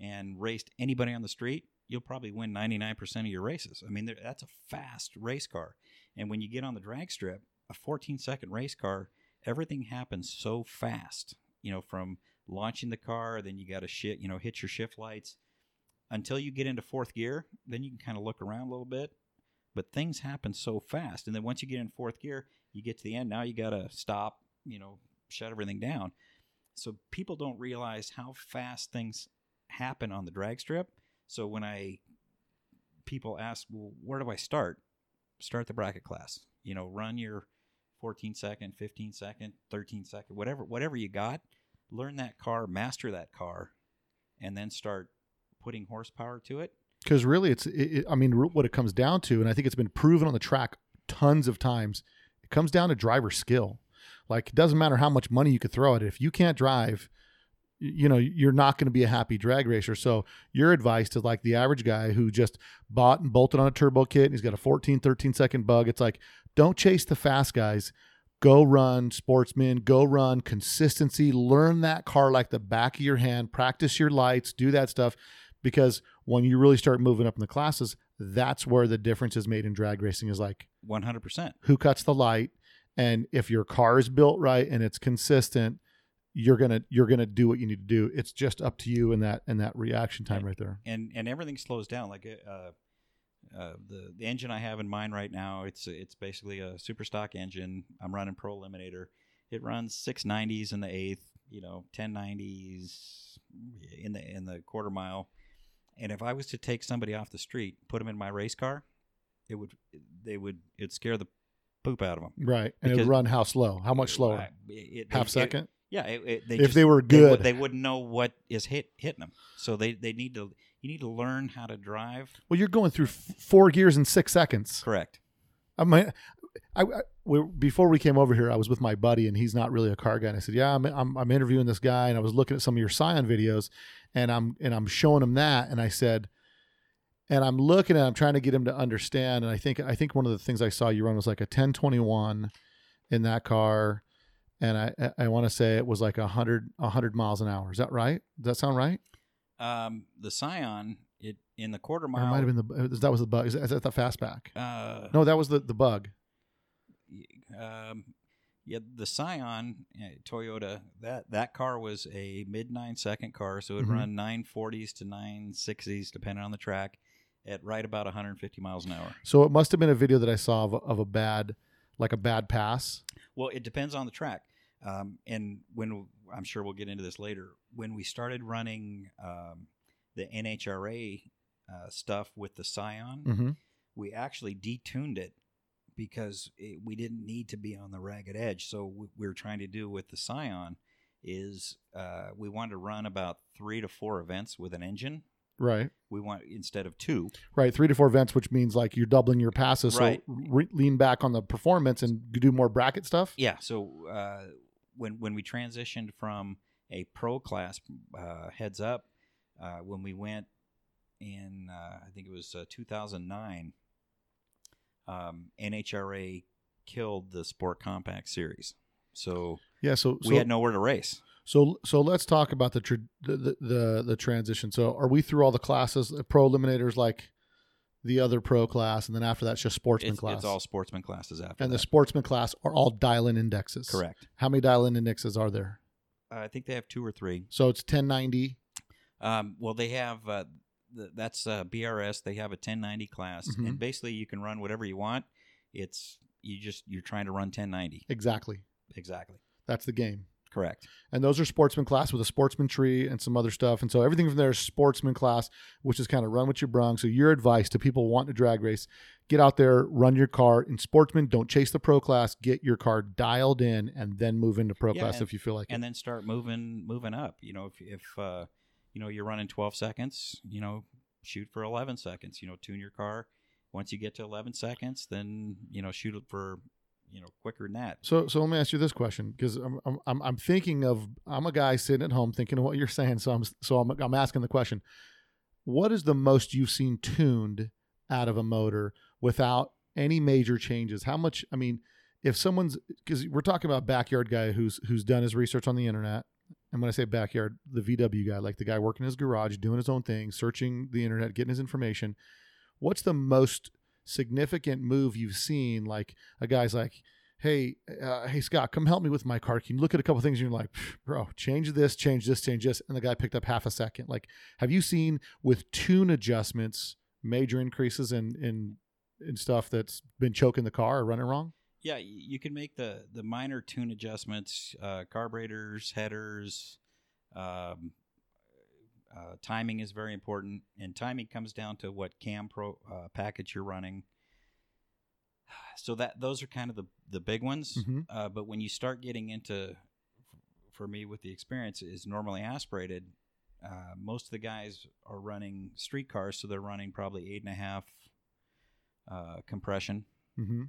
and raced anybody on the street, you'll probably win 99% of your races. I mean, that's a fast race car. And when you get on the drag strip, a 14 second race car, everything happens so fast. You know, from launching the car, then you got to shit, you know, hit your shift lights until you get into fourth gear. Then you can kind of look around a little bit. But things happen so fast, and then once you get in fourth gear, you get to the end. Now you got to stop, you know, shut everything down. So people don't realize how fast things happen on the drag strip. So when I people ask, well, where do I start? Start the bracket class. You know, run your 14 second, 15 second, 13 second, whatever whatever you got. Learn that car, master that car, and then start putting horsepower to it.
because really it's it, it- i mean what it comes down to and i think it's been proven on the track tons of times it comes down to driver skill like it doesn't matter how much money you could throw at it if you can't drive you know you're not going to be a happy drag racer so your advice to like the average guy who just bought and bolted on a turbo kit and he's got a 14 13 second bug it's like don't chase the fast guys. Go run sportsman. Go run. Consistency. Learn that car like the back of your hand. Practice your lights. Do that stuff. Because when you really start moving up in the classes that's where the difference is made in drag racing is like
100%.
who cuts the light. And if your car is built right and it's consistent you're gonna you're gonna do what you need to do. It's just up to you in that in that reaction time right there.
And and everything slows down. Like uh, uh, the the engine I have in mind right now, it's it's basically a super stock engine. I'm running Pro Eliminator. It runs 690s in the eighth, you know, 1090s in the in the quarter mile. And if I was to take somebody off the street, put them in my race car, it would they would it'd scare the poop out of them.
right and it would run how slow how much slower
it-
half
it-
second
yeah, it, it, they
If
just-
they were
would-
good.
they, wouldn't know what is hit hitting them. So they, they need to you need to learn how to drive.
well you're going through f- four gears in six seconds
Correct.
I mean, I, I we, before we came over here, I was with my buddy, and he's not really a car guy. And I said, "Yeah, I'm, I'm I'm interviewing this guy, and I was looking at some of your Scion videos, and I'm and I'm showing him that, and I said, and I'm looking at, I'm trying to get him to understand, and I think I think one of the things I saw you run was like a 1021 in that car, and I I, I want to say it was like a hundred a hundred miles an hour. Is that right? Does that sound right?
Um, the Scion, it in the quarter
Or it
mile.
might have been the that was the bug. Is that, is that the fastback?
Uh,
No, that was the the bug.
um, yeah, the Scion uh, Toyota that that car was a mid nine second car, so it
Mhm.
run nine forties to nine sixties depending on the track, at right about 150 miles an hour.
So it must have been a video that I saw of, a- of a bad, like a bad pass.
Well, it depends on the track. Um, and when I'm sure we'll get into this later, when we started running um, the NHRA uh, stuff with the Scion,
Mm-hmm.
we actually detuned it because it, we didn't need to be on the ragged edge. So what we were trying to do with the Scion is uh, we wanted to run about three to four events with an engine.
Right,
We want instead of two.
right. Three to four events, which means like you're doubling your passes.
Right.
So re- lean back on the performance and do more bracket stuff.
Yeah. So uh, when when we transitioned from a pro class uh, heads up, uh, when we went in, uh, I think it was uh, 2009, um, NHRA killed the Sport Compact Series. So
Yeah. So so
we had nowhere to race.
so so let's talk about the, tr- the the the transition. So are we through all the classes? The pro eliminators like the other pro class, and then after that's just sportsman
It's,
class.
it's all sportsman classes after
and the sportsman class are all dial-in indexes.
Correct.
How many dial-in indexes are there?
Uh, I think they have two or three.
So it's 1090.
Um, well, they have uh, th- that's uh, BRS. They have a 1090 class,
Mhm.
and basically you can run whatever you want. It's you just you're trying to run 1090
Exactly.
exactly.
That's the game.
Correct.
and those are sportsman class with a sportsman tree and some other stuff. And so everything from there is sportsman class, which is kind of run what you brung. So your advice to people wanting to drag race: get out there, run your car in sportsman. Don't chase the pro class. Get your car dialed in, and then move into pro
Yeah,
class
and-
if you feel like it.
And
it.
then start moving moving up. You know, if if uh, you know you're running 12 seconds, you know, shoot for 11 seconds. You know, tune your car. Once you get to 11 seconds, then you know shoot it for you know quicker than that.
So, so let me ask you this question because I'm, I'm- I'm, thinking of I'm a guy sitting at home thinking of what you're saying. So I'm, so I'm, I'm asking the question: What is the most you've seen tuned out of a motor without any major changes? How much? I mean, if someone's because we're talking about backyard guy who's who's done his research on the internet. And when I say backyard, the VW guy, like the guy working in his garage, doing his own thing, searching the internet, getting his information. What's the most significant move you've seen? Like a guy's like, hey, uh, hey Scott, come help me with my car. Can you look at a couple things? And you're like, bro, change this, change this, change this, and the guy picked up half a second. Like, have you seen with tune adjustments major increases in in in stuff that's been choking the car or running wrong?
Yeah, you can make the the minor tune adjustments, uh, carburetors, headers. Um, uh, timing is very important, and timing comes down to what cam pro uh, package you're running. So that those are kind of the the big ones.
Mhm.
Uh, but when you start getting into, for me, with the experience is normally aspirated. Uh, most of the guys are running street cars, so they're running probably eight and a half uh, compression
Mm-hmm.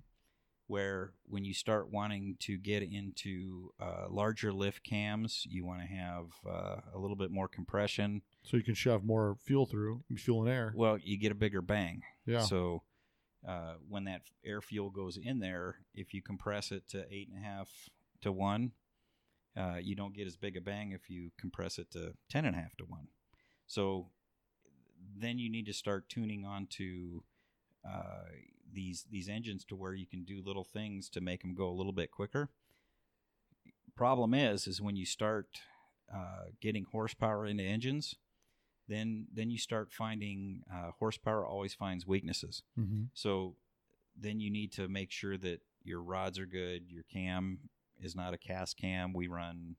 Where when you start wanting to get into uh, larger lift cams, you want to have uh, a little bit more compression.
So you can shove more fuel through, fuel and air.
Well, you get a bigger bang.
Yeah.
So uh, when that air fuel goes in there, if you compress it to eight and a half to one, uh, you don't get as big a bang if you compress it to ten and a half to one. So then you need to start tuning on to uh, these these engines to where you can do little things to make them go a little bit quicker. Problem is, is when you start uh, getting horsepower into engines, then then you start finding uh, horsepower always finds weaknesses.
Mm-hmm.
So then you need to make sure that your rods are good. Your cam is not a cast cam. We run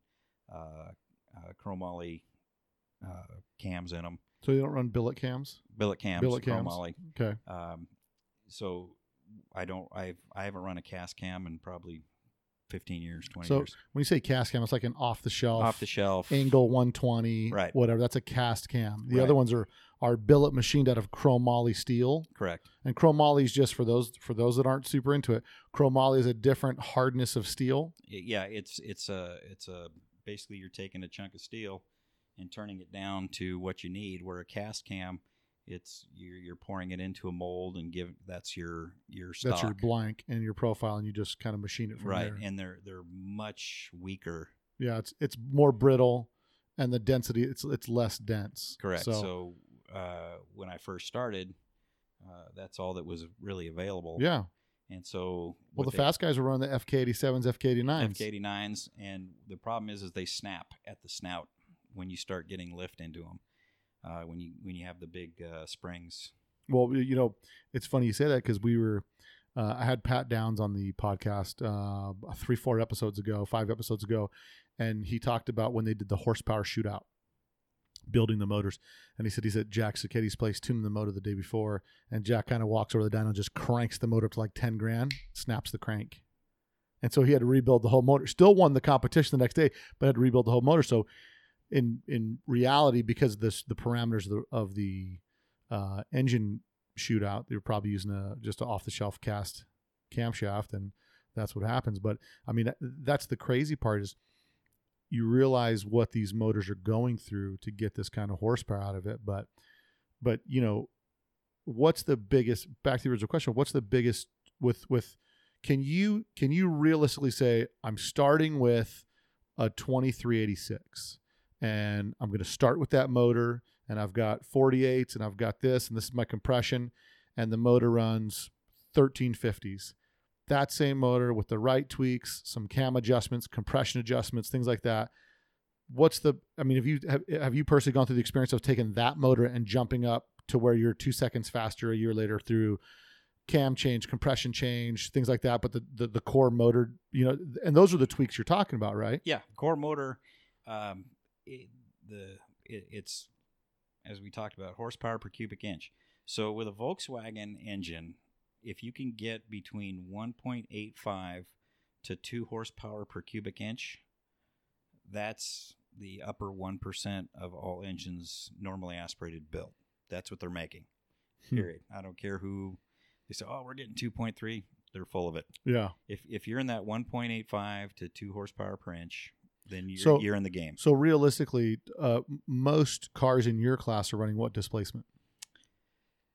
uh, uh, chromoly uh, cams in them,
So you don't run billet cams.
billet cams,
Billet cams.
chromoly.
Okay.
Um, so I don't. I've I haven't run a cast cam in probably fifteen years, twenty
So
years.
when you say cast cam, it's like an off the shelf,
Off the shelf,
Engle 120,
Right.
whatever. That's a cast cam. The
Right.
other ones are are billet machined out of chromoly steel.
correct.
And chromoly is just for those for those that aren't super into it. Chromoly is a different hardness of steel.
Yeah, it's it's a it's a basically you're taking a chunk of steel and turning it down to what you need. Where a cast cam, it's you're you're pouring it into a mold and give that's your your stock.
That's your blank and your profile, and you just kind of machine it from
right,
there.
and they're they're much weaker.
yeah, it's it's more brittle, and the density it's it's less dense.
Correct.
So,
So, uh, when I first started, uh, that's all that was really available.
yeah.
And so
Well, the fast guys were running the FK87s, FK89s.
FK89s, and the problem is, is they snap at the snout when you start getting lift into them. Uh, when you when you have the big uh, springs.
Well, you know, it's funny you say that because we were, uh, I had Pat Downs on the podcast uh, three, four episodes ago, five episodes ago, and he talked about when they did the horsepower shootout, building the motors, and he said he's at Jack Cicchetti's place tuning the motor the day before, and Jack kind of walks over the dyno, just cranks the motor up to like ten grand, snaps the crank, and so he had to rebuild the whole motor. Still won the competition the next day, but had to rebuild the whole motor. So, in in reality, because this the parameters of the, of the uh, engine shootout. They were probably using a just an off the shelf cast camshaft, and that's what happens. But I mean, that- that's the crazy part is you realize what these motors are going through to get this kind of horsepower out of it. But but you know, what's the biggest? Back to the original question: What's the biggest with with? Can you can you realistically say I'm starting with a 2386 and I'm going to start with that motor and I've got 48s and I've got this and this is my compression and the motor runs 1350s. That same motor with the right tweaks, some cam adjustments, compression adjustments, things like that. What's the I mean, have you have, have you personally gone through the experience of taking that motor and jumping up to where you're 2 seconds faster a year later through cam change, compression change, things like that, but the the, the core motor, you know, and those are the tweaks you're talking about, right?
Yeah, core motor. Um, it, the it, it's as we talked about horsepower per cubic inch. So with a Volkswagen engine, if you can get between 1.85 to 2 horsepower per cubic inch, that's the upper 1% of all engines normally aspirated built. That's what they're making.
Hmm.
Period. I don't care who they say, "Oh, we're getting 2.3." They're full of it.
Yeah.
If if you're in that 1.85 to 2 horsepower per inch, then you're
So-
you're in the game.
So realistically, uh, most cars in your class are running what displacement?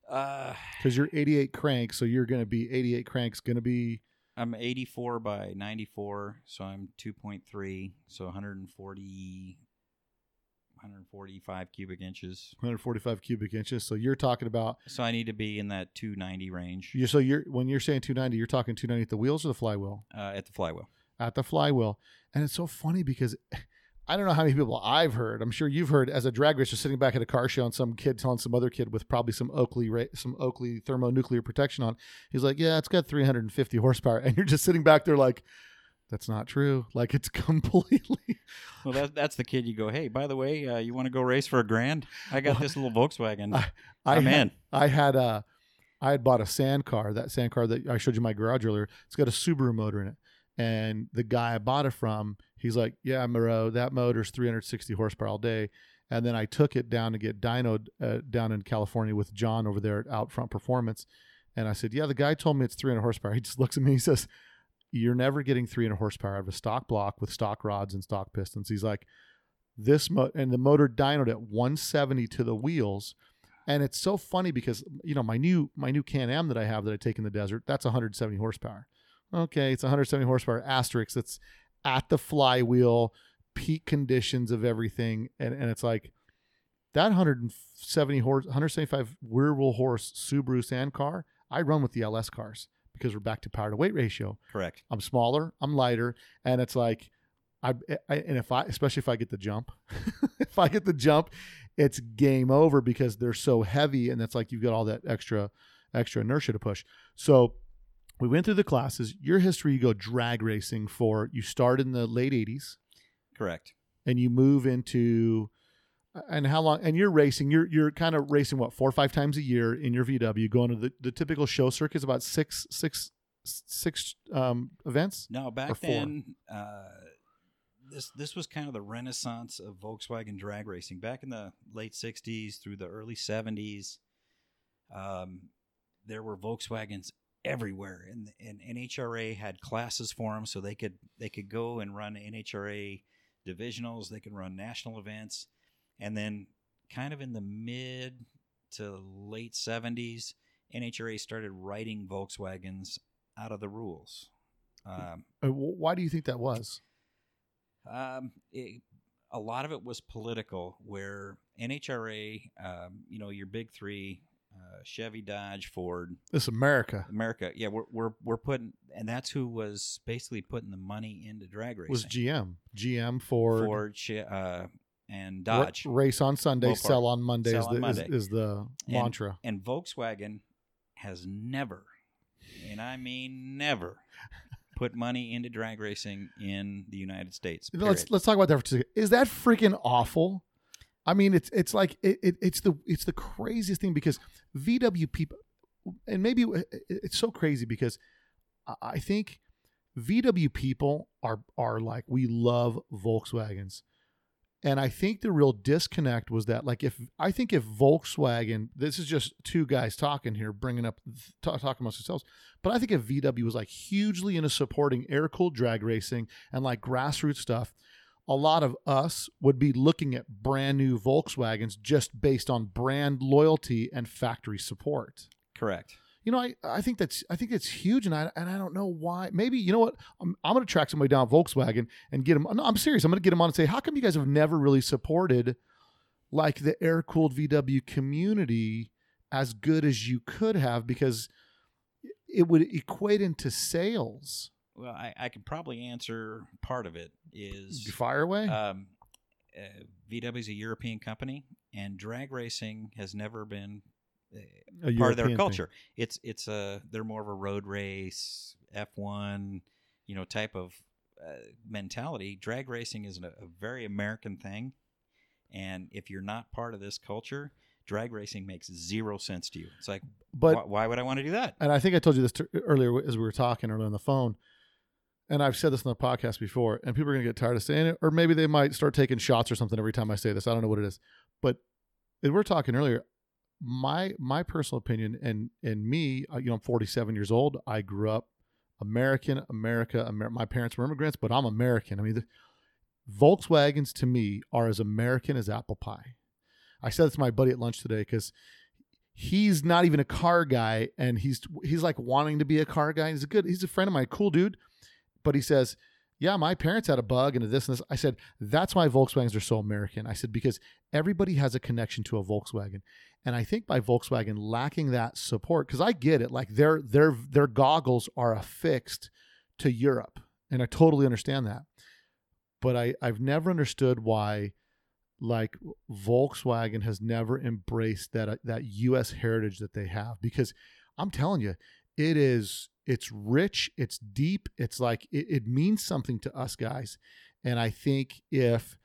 Uh,
Because you're 88 crank, so you're going to be 88 cranks. Going to be
I'm 84 by 94, so I'm 2.3, so 140 145 cubic inches.
145 cubic inches. So you're talking about
So I need to be in that 290 range
you. So you're when you're saying 290, you're talking 290 at the wheels or the flywheel?
uh, at the flywheel.
At the flywheel, and it's so funny because. I don't know how many people I've heard. I'm sure you've heard as a drag racer sitting back at a car show and some kid telling some other kid with probably some Oakley some Oakley thermonuclear protection on. He's like, "Yeah, it's got 350 horsepower," and you're just sitting back there like, "That's not true." Like it's completely.
Well, that, that's the kid you go, hey, by the way, uh, you want to go race for a grand? I got
Well,
this little Volkswagen.
I- I
I'm
had,
in.
I had a, I had bought a sand car. That sand car that I showed you my garage earlier. It's got a Subaru motor in it. And the guy I bought it from, he's like, "Yeah, Moreau, that motor's 360 horsepower all day." And then I took it down to get dynoed uh, down in California with John over there at Outfront Performance, And I said, "Yeah, the guy told me it's 300 horsepower." He just looks at me. and He says, "You're never getting 300 horsepower out of a stock block with stock rods and stock pistons." He's like, "This mo- and the motor dynoed at 170 to the wheels." And it's so funny because you know my new my new Can Am that I have that I take in the desert that's 170 horsepower. Okay, it's 170 horsepower asterisk. That's at the flywheel, peak conditions of everything, and and it's like that 170 horse, 175 rear wheel horse Subaru Sand car. I run with the LS cars because we're back to power to weight ratio.
Correct.
I'm smaller, I'm lighter, and it's like I, I and if I especially if I get the jump, if I get the jump, it's game over because they're so heavy and it's like you've got all that extra extra inertia to push. So we went through the classes. Your history you go drag racing for you start in the late 80s
Correct.
and you move into and how long and you're racing you're you're kind of racing what four or five times a year in your vw going to the, the typical show circuit is about six six six um events
No, back then, uh, this this was kind of the renaissance of Volkswagen drag racing. Back in the late '60s through the early '70s, um, there were Volkswagens everywhere, and and NHRA had classes for them, so they could they could go and run NHRA divisionals. They could run national events, and then kind of in the mid to late '70s, NHRA started writing Volkswagens out of the rules. Um,
Uh, why do you think that was
um, it, a lot of it was political, where NHRA, um, you know, your big three, uh, Chevy, Dodge, Ford,
this america
America, yeah, we're, we're we're putting, and that's who was basically putting the money into drag racing.
was gm gm ford,
Ford, uh, and Dodge,
race on sunday
Mopar.
sell on monday,
Sell
is,
on
the,
Monday.
Is, is the mantra
and Volkswagen has never, and I mean never, put money into drag racing in the United States.
let's let's talk about that for a second. Is that freaking awful? I mean, it's it's like it, it, it's the it's the craziest thing because VW people, and maybe uh, it's so crazy because I- think VW people are are like we love Volkswagens, and I think the real disconnect was that like if I think if Volkswagen, this is just two guys talking here, bringing up ta- talking amongst themselves, but I think if VW was like hugely into supporting air cooled drag racing and like grassroots stuff, a lot of us would be looking at brand new Volkswagens just based on brand loyalty and factory support.
correct.
You know, I, I think that's I think it's huge, and I and I don't know why. Maybe you know what? I'm, I'm going to track somebody down at Volkswagen and get them. No, I'm serious. I'm going to get them on and say, how come you guys have never really supported like the air cooled VW community as good as you could have? Because it would equate into sales.
Well, I, I could probably answer part of it is
Fire away.
um, uh, VW is a European company, and drag racing has never been uh,
A
part of their
European thing.
culture. It's it's a they're more of a road race F one, you know, type of uh, mentality. Drag racing is a, a very American thing, and if you're not part of this culture, drag racing makes zero sense to you. It's like,
But
why, why would I want to do that?
and I think I told you this t- earlier as we were talking earlier on the phone. And I've said this on the podcast before, and people are going to get tired of saying it, or maybe they might start taking shots or something every time I say this. I don't know what it is, but we're talking earlier. My my personal opinion, and and me, uh, you know, I'm 47 years old. I grew up American, America. Amer- my parents were immigrants, but I'm American. I mean, the, Volkswagens to me are as American as apple pie. I said this to my buddy at lunch today because he's not even a car guy and he's he's like wanting to be a car guy he's a good he's a friend of mine cool dude but he says yeah my parents had a bug and a this and this. I said that's why volkswagens are so american. I said because everybody has a connection to a volkswagen. And i think by volkswagen lacking that support because i get it like their their their goggles are affixed to europe and i totally understand that. But i i've never understood why like Volkswagen has never embraced that uh, that US heritage that they have because I'm telling you it is it's rich it's deep it's like it, it means something to us guys. And I think if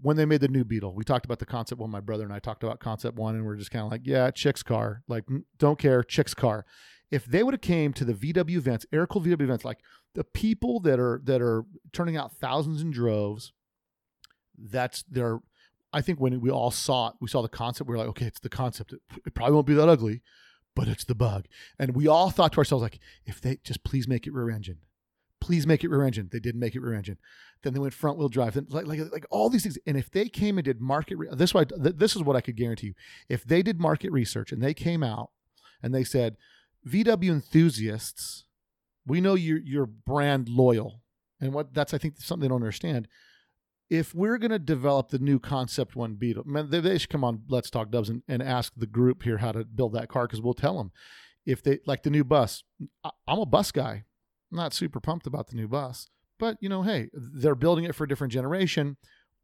when they made the new Beetle we talked about the concept one my brother and I talked about concept one and we're just kind of like yeah chick's car. Like don't care chick's car. If they would have came to the VW events air cooled VW events like the people that are that are turning out thousands in droves that's their I think when we all saw it, we saw the concept, we were like, okay, it's the concept. It, it probably won't be that ugly, but it's the bug. And we all thought to ourselves, like, if they just please make it rear engine, please make it rear engine. They didn't make it rear engine. Then they went front wheel drive. Then like, like like all these things. And if they came and did market, re- this why th- this is what I could guarantee you. If they did market research and they came out and they said, VW enthusiasts, we know you're you're brand loyal, and what that's I think something they don't understand. If we're going to develop the new Concept One Beetle, man, they, they should come on Let's Talk Dubs and, and ask the group here how to build that car because we'll tell them if they like the new bus. I, I'm a bus guy. I'm not super pumped about the new bus, but you know, hey, they're building it for a different generation.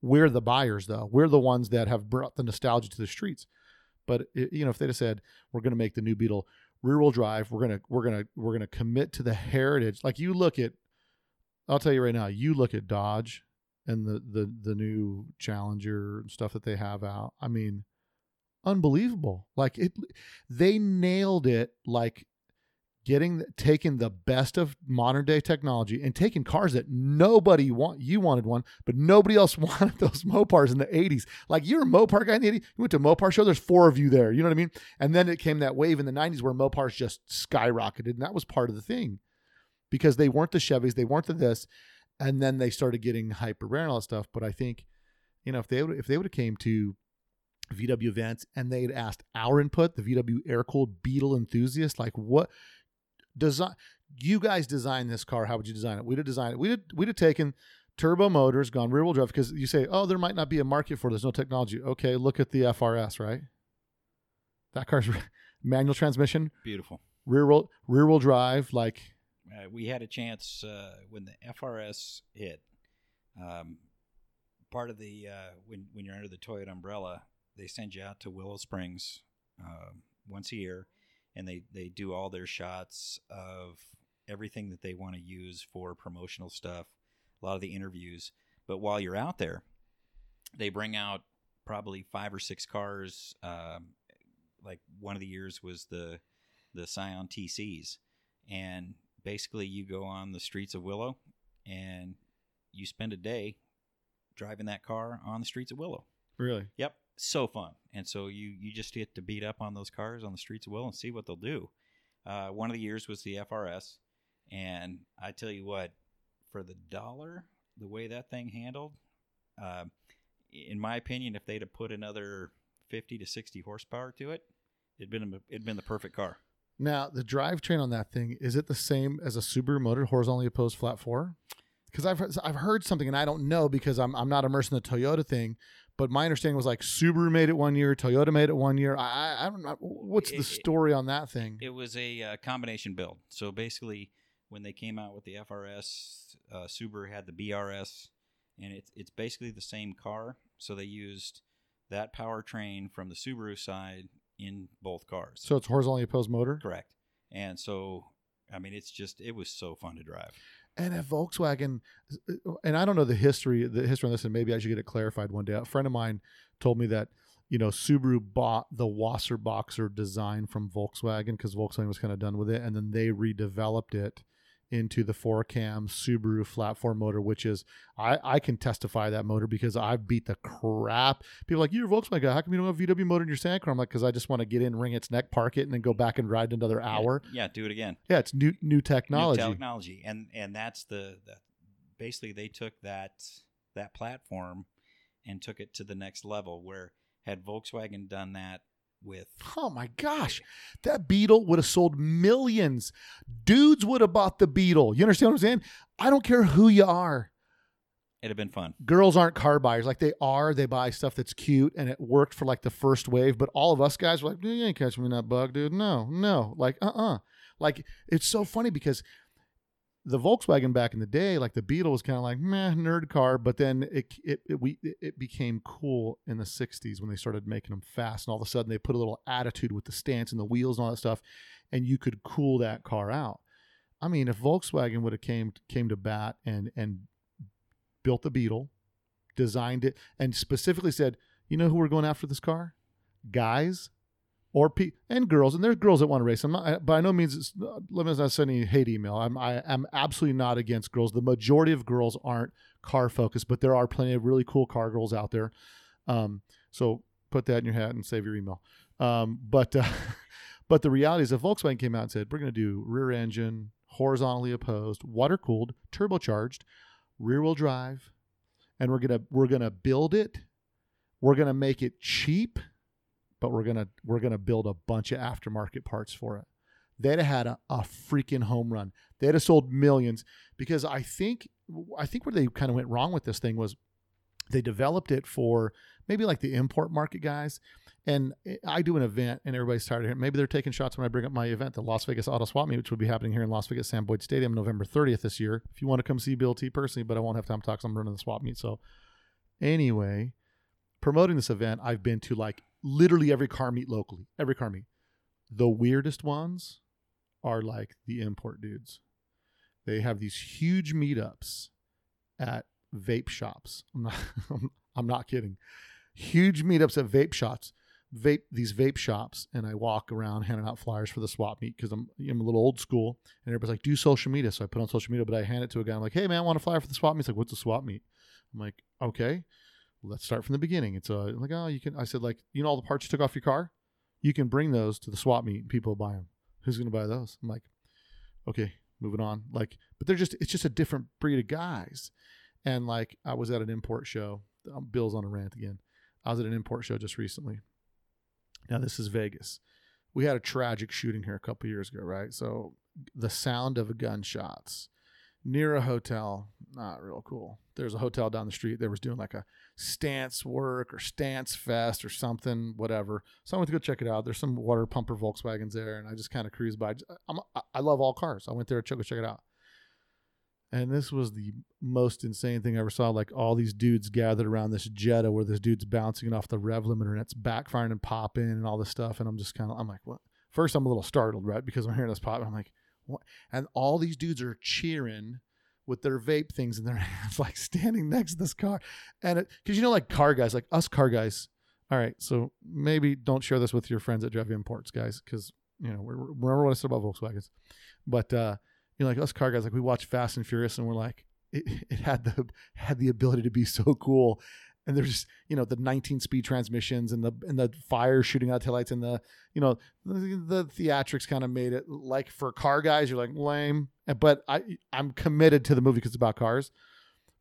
We're the buyers, though. We're the ones that have brought the nostalgia to the streets. But you know, if they'd have said we're going to make the new Beetle rear-wheel drive, we're gonna we're gonna we're gonna commit to the heritage. Like you look at, I'll tell you right now, you look at Dodge and the the the new Challenger and stuff that they have out. I mean, unbelievable. Like it, they nailed it. Like getting taking the best of modern day technology and taking cars that nobody want you wanted one but nobody else wanted those mopars in the 80s like you're a mopar guy in the 80s you went to a mopar show there's four of you there you know what i mean and then it came that wave in the 90s where mopars just skyrocketed and that was part of the thing because they weren't the chevys they weren't the this and then they started getting hyper rare and all that stuff but i think you know if they would if they would have came to VW events and they'd asked our input, the VW air cooled Beetle enthusiast, like what design you guys designed this car how would you design it? We'd have designed it. We'd have, we'd have taken turbo motors gone rear wheel drive because you say oh there might not be a market for it, there's no technology. Okay look at the frs right? That car's manual transmission?
Beautiful.
rear wheel rear wheel drive like
Uh, we had a chance uh, when the FRS hit. Um, part of the uh, when when you're under the Toyota umbrella, they send you out to Willow Springs uh, once a year, and they they do all their shots of everything that they want to use for promotional stuff. A lot of the interviews, but while you're out there, they bring out probably five or six cars. Um, like one of the years was the the Scion TCs, and basically you go on the streets of Willow and you spend a day driving that car on the streets of Willow.
really
Yep, so fun. And so you you just get to beat up on those cars on the streets of Willow and see what they'll do. Uh, one of the years was the FRS, and I tell you what, for the dollar, the way that thing handled, uh, in my opinion, if they'd have put another fifty to sixty horsepower to it, it'd been a, it'd been the perfect car.
Now the drivetrain on that thing is it the same as a subaru motor horizontally opposed flat four because I've heard, I've heard something and I don't know because I'm I'm not immersed in the Toyota thing, but my understanding was like Subaru made it one year, Toyota made it one year. I I, I don't know what's the
It-
story on that thing.
It was a uh, combination build. So basically, when they came out with the FRS, uh, Subaru had the BRS, and it's it's basically the same car. So they used that powertrain from the Subaru side in both cars.
so it's horizontally opposed motor.
correct. And so, I mean, it's just it was so fun to drive.
And at Volkswagen, and I don't know the history, the history on this, and maybe I should get it clarified one day. A friend of mine told me that you know Subaru bought the Wasserboxer design from Volkswagen because Volkswagen was kind of done with it, and then they redeveloped it into the four cam Subaru flat four motor, which is I I can testify that motor because I've beat the crap. People are like you're a Volkswagen guy. How come you don't have VW motor in your Santa Cruz? I'm like because I just want to get in, wring its neck, park it, and then go back and ride another hour.
Yeah, do it again.
Yeah, it's new new
New
technology.
technology, and and that's the, the basically they took that that platform and took it to the next level. Where had Volkswagen done that with
Oh my gosh, that Beetle would have sold millions. Dudes would have bought the Beetle. You understand what I'm saying? I don't care who you are.
it'd have been fun.
Girls aren't car buyers. Like they are, they buy stuff that's cute and it worked for like the first wave. But all of us guys were like, you ain't catching me in that bug, dude. No, no. Like, uh uh Like, it's so funny because the Volkswagen back in the day, like the Beetle was kind of like meh nerd car, but then it it it, we, it became cool in the '60s when they started making them fast, and all of a sudden they put a little attitude with the stance and the wheels and all that stuff, and you could cool that car out. I mean, if Volkswagen would have came came to bat and and built the Beetle, designed it, and specifically said, you know who we're going after this car, guys or pe- and girls, and there's girls that want to race. I'm not, by no means, it's, let me not send any hate email. I'm, I am absolutely not against girls. The majority of girls aren't car focused, but there are plenty of really cool car girls out there. Um, so put that in your hat and save your email. Um, but, uh, But the reality is, if Volkswagen came out and said, we're going to do rear engine, horizontally opposed, water cooled, turbocharged, rear wheel drive, and we're gonna we're gonna build it, we're gonna make it cheap, but we're gonna we're gonna build a bunch of aftermarket parts for it. They'd have had a, a freaking home run. They'd have sold millions because I think I think where they kind of went wrong with this thing was they developed it for maybe like the import market guys. And I do an event and everybody's tired of hearing. Maybe they're taking shots when I bring up my event, the Las Vegas Auto Swap Meet, which will be happening here in Las Vegas Sam Boyd Stadium November 30th this year. If you want to come see Bill T personally, but I won't have time to talk because I'm running the swap meet. So anyway, promoting this event, I've been to like literally every car meet locally, every car meet. The weirdest ones are like the import dudes. They have these huge meetups at vape shops. I'm not, I'm not kidding. Huge meetups at vape shops, vape these vape shops, and I walk around handing out flyers for the swap meet because I'm I'm a little old school, and everybody's like, "Do social media." So I put on social media, but I hand it to a guy. I'm like, "Hey man, I want a flyer for the swap meet." He's like, "What's a swap meet?" I'm like, "Okay, let's start from the beginning." It's uh, like, "Oh, you can." I said, "Like, you know all the parts you took off your car, you can bring those to the swap meet, and people buy them. Who's going to buy those?" I'm like, "Okay, moving on." Like, but they're just it's just a different breed of guys. And like I was at an import show. Um, Bill's on a rant again. I was at an import show just recently. Now this is Vegas. We had a tragic shooting here a couple years ago, right? So the sound of gunshots near a hotel, not real cool. There's a hotel down the street. They was doing like a stance work or stance fest or something, whatever. So I went to go check it out. There's some water pumper Volkswagens there, and I just kind of cruised by. I'm, I love all cars. I went there to go check it out. And this was the most insane thing I ever saw. Like all these dudes gathered around this Jetta where this dude's bouncing it off the rev limiter and it's backfiring and popping and all this stuff. And I'm just kind of, I'm like, what? First, I'm a little startled, right? Because I'm hearing this pop. And I'm like? And all these dudes are cheering with their vape things in their hands, like standing next to this car. And it, cause you know, like car guys, like us car guys. All right. So maybe don't share this with your friends at drive imports, guys. Cause, you know, remember what I said about Volkswagens. But, uh, you know, like us car guys, like we watch Fast and Furious, and we're like, it, it had the had the ability to be so cool. And there's you know the 19 speed transmissions and the and the fire shooting out taillights and the you know the, the theatrics kind of made it like for car guys you're like lame, but I I'm committed to the movie because it's about cars.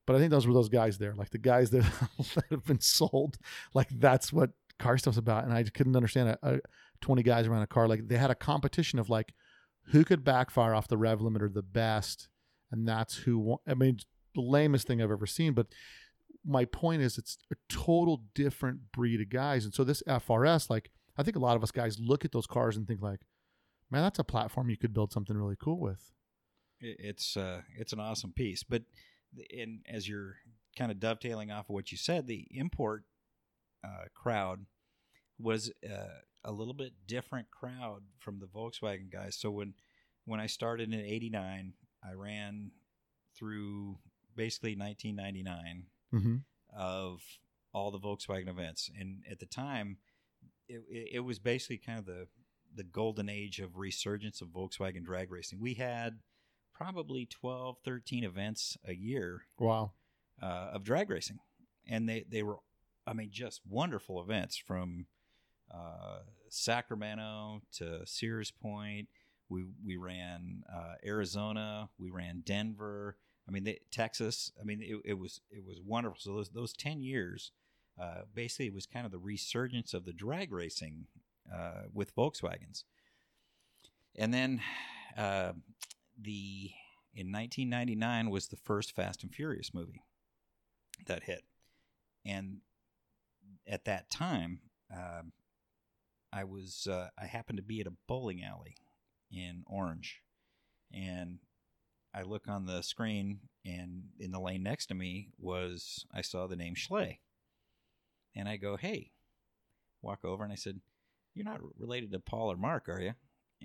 But I think those were those guys there, like the guys that, that have been sold, like that's what car stuff's about. And I couldn't understand a, a 20 guys around a car like they had a competition of like who could backfire off the rev limiter the best, and that's who. I mean, the lamest thing I've ever seen. But my point is, it's a total different breed of guys, and so this FRS, like, I think a lot of us guys look at those cars and think like, man, that's a platform you could build something really cool with.
It's uh, it's an awesome piece, but in as you're kind of dovetailing off of what you said, the import uh, crowd was uh, a little bit different crowd from the Volkswagen guys. So when when I started in '89, I ran through basically 1999
mm-hmm.
of all the Volkswagen events, and at the time, it, it, it was basically kind of the the golden age of resurgence of Volkswagen drag racing. We had probably 12, 13 events a year.
Wow.
Uh, of drag racing, and they they were, I mean, just wonderful events from uh, Sacramento to Sears Point. We we ran uh, Arizona. We ran Denver. I mean, Texas. I mean, it, it, was it was wonderful. So those those ten years, uh, basically, it was kind of the resurgence of the drag racing uh, with Volkswagens. And then uh, the in 1999 was the first Fast and Furious movie that hit, and at that time, um, I was uh, I happened to be at a bowling alley in Orange, and I look on the screen, and in the lane next to me was I saw the name Schley, and I go, "Hey," walk over, and I said, "You're not related to Paul or Mark, are you?"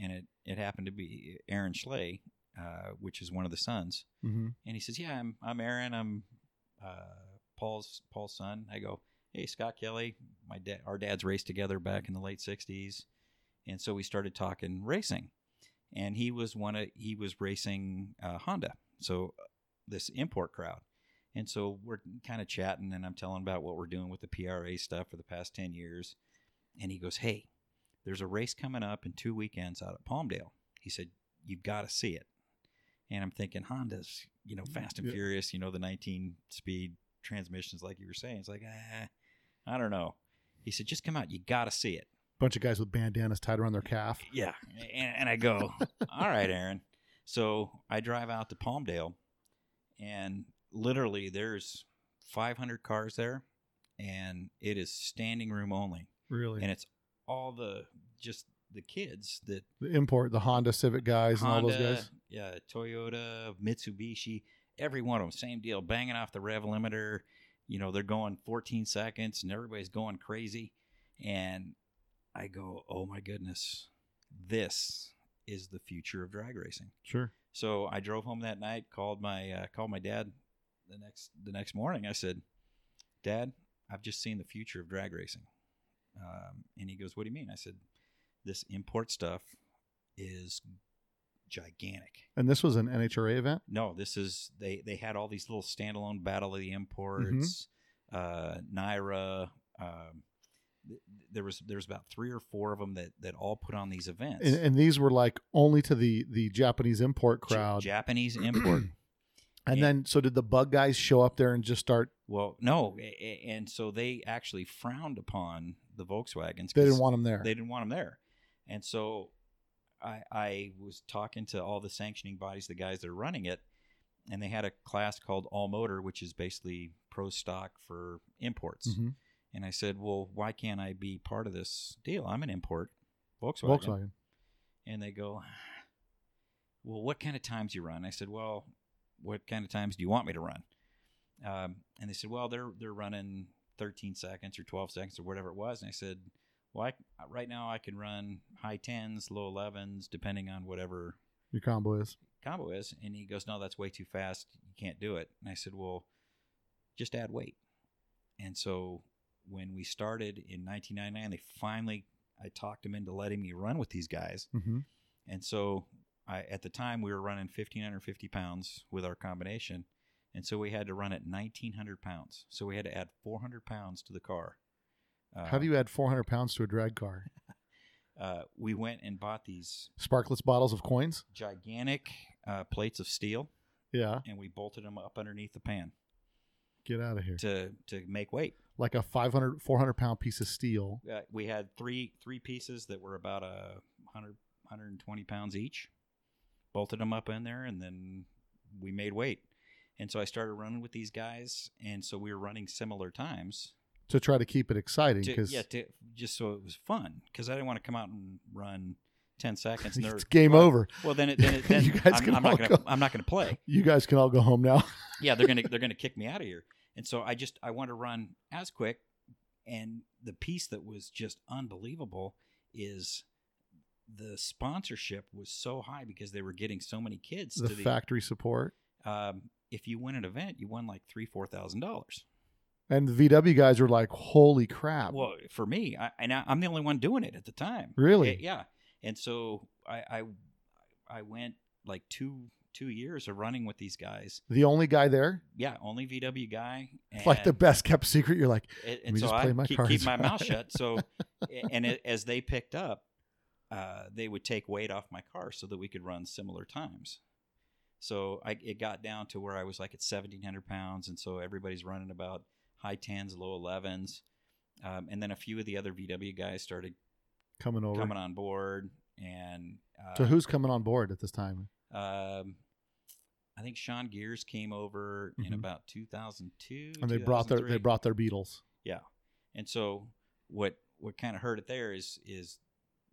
And it it happened to be Aaron Schley, uh, which is one of the sons,
mm-hmm.
and he says, "Yeah, I'm I'm Aaron. I'm uh, Paul's Paul's son." I go, hey Scott Kelly, my dad, our dads raced together back in the late '60s, and so we started talking racing. And he was one of he was racing uh, Honda, so uh, this import crowd. And so we're kind of chatting, and I'm telling about what we're doing with the PRA stuff for the past ten years. And he goes, "Hey, there's a race coming up in two weekends out at Palmdale. He said, You've got to see it. And I'm thinking, Honda's, you know, fast and
Yeah.
furious, you know, the 19 speed transmissions, like you were saying. It's like, ah, I don't know. He said, Just come out. You got to see it.
Bunch of guys with bandanas tied around their calf.
Yeah. And, and I go, All right, Aaron. So I drive out to Palmdale, and literally there's 500 cars there, and it is standing room only.
Really,
And it's all the just the kids that
the import, the Honda Civic guys and all those guys.
yeah, Toyota, Mitsubishi, every one of them, same deal, banging off the rev limiter. You know, they're going 14 seconds, and everybody's going crazy. And I go, oh my goodness, this is the future of drag racing.
Sure.
So I drove home that night, called my uh, called my dad the next the next morning. I said, Dad, I've just seen the future of drag racing. Um, and he goes, What do you mean? I said, This import stuff is gigantic.
And this was an NHRA event.
No, this is they they had all these little standalone Battle of the Imports, uh, NIRA. Um, there was there was about three or four of them that that all put on these events.
And, and these were like only to the the Japanese import crowd.
Japanese import.
and
yeah.
then, so did the bug guys show up there and just start?
Well, no, and so they actually frowned upon the Volkswagens.
They didn't want them there.
They didn't want them there, and so I, I was talking to all the sanctioning bodies, the guys that are running it, and they had a class called All Motor, which is basically pro stock for imports.
Mhm.
And I said, well, why can't I be part of this deal? I'm an import, Volkswagen.
Volkswagen.
And they go, well, what kind of times you run? I said, well, what kind of times do you want me to run? Um, and they said, well, they're they're running 13 seconds or 12 seconds or whatever it was. And I said, well, I, right now I can run high 10s, low 11s, depending on whatever
Your combo is.
combo is. And he goes, no, that's way too fast. You can't do it. And I said, well, just add weight. And so when we started in 1999, they finally, I talked him into letting me run with these guys.
hmm
And so I, at the time we were running 1550 pounds with our combination. And so we had to run at 1900 pounds. So we had to add 400 pounds to the car. Uh,
How do you add 400 pounds to a drag car?
Uh, we went and bought these
sparkless bottles of coins.
gigantic uh, plates of steel
Yeah,
and we bolted them up underneath the pan
get out of here.
to, to make weight.
Like a 500, 400 pound piece of steel.
Uh, we had three three pieces that were about a 100, 120 pounds each. Bolted them up in there, and then we made weight. And so I started running with these guys, and so we were running similar times.
to try to keep it exciting because
yeah, to, just so it was fun, because I didn't want to come out and run ten seconds. And
it's game
well,
over.
Well, then, it, then, it, then
You guys
I'm,
can
I'm not gonna
go.
I'm not gonna play.
You guys can all go home now.
yeah, they're gonna they're gonna kick me out of here. And so I just I want to run as quick. And the piece that was just unbelievable is the sponsorship was so high because they were getting so many kids
the
to the
factory support
um, if you win an event you won like three four thousand dollars
and the VW guys were like, "Holy crap!"
well for me I, and I, i'm the only one doing it at the time
Really?
yeah and so I, I i went like two two years of running with these guys
the only guy there,
yeah only vw guy and,
like the best kept secret. You're like,
and,
me
and so
just
i
play my
keep,
cards
keep my mouth shut so and it, as they picked up uh, they would take weight off my car so that we could run similar times so I, it got down to where i was like at 1700 pounds and so everybody's running about high 10s low 11s um, and then a few of the other vw guys started
coming over.
coming on board and uh,
so who's coming on board at this time?
um, I think Sean Gears came over in
Mhm.
about 2002,
And they brought their they brought their Beetles.
yeah. And so what what kind of hurt it there is is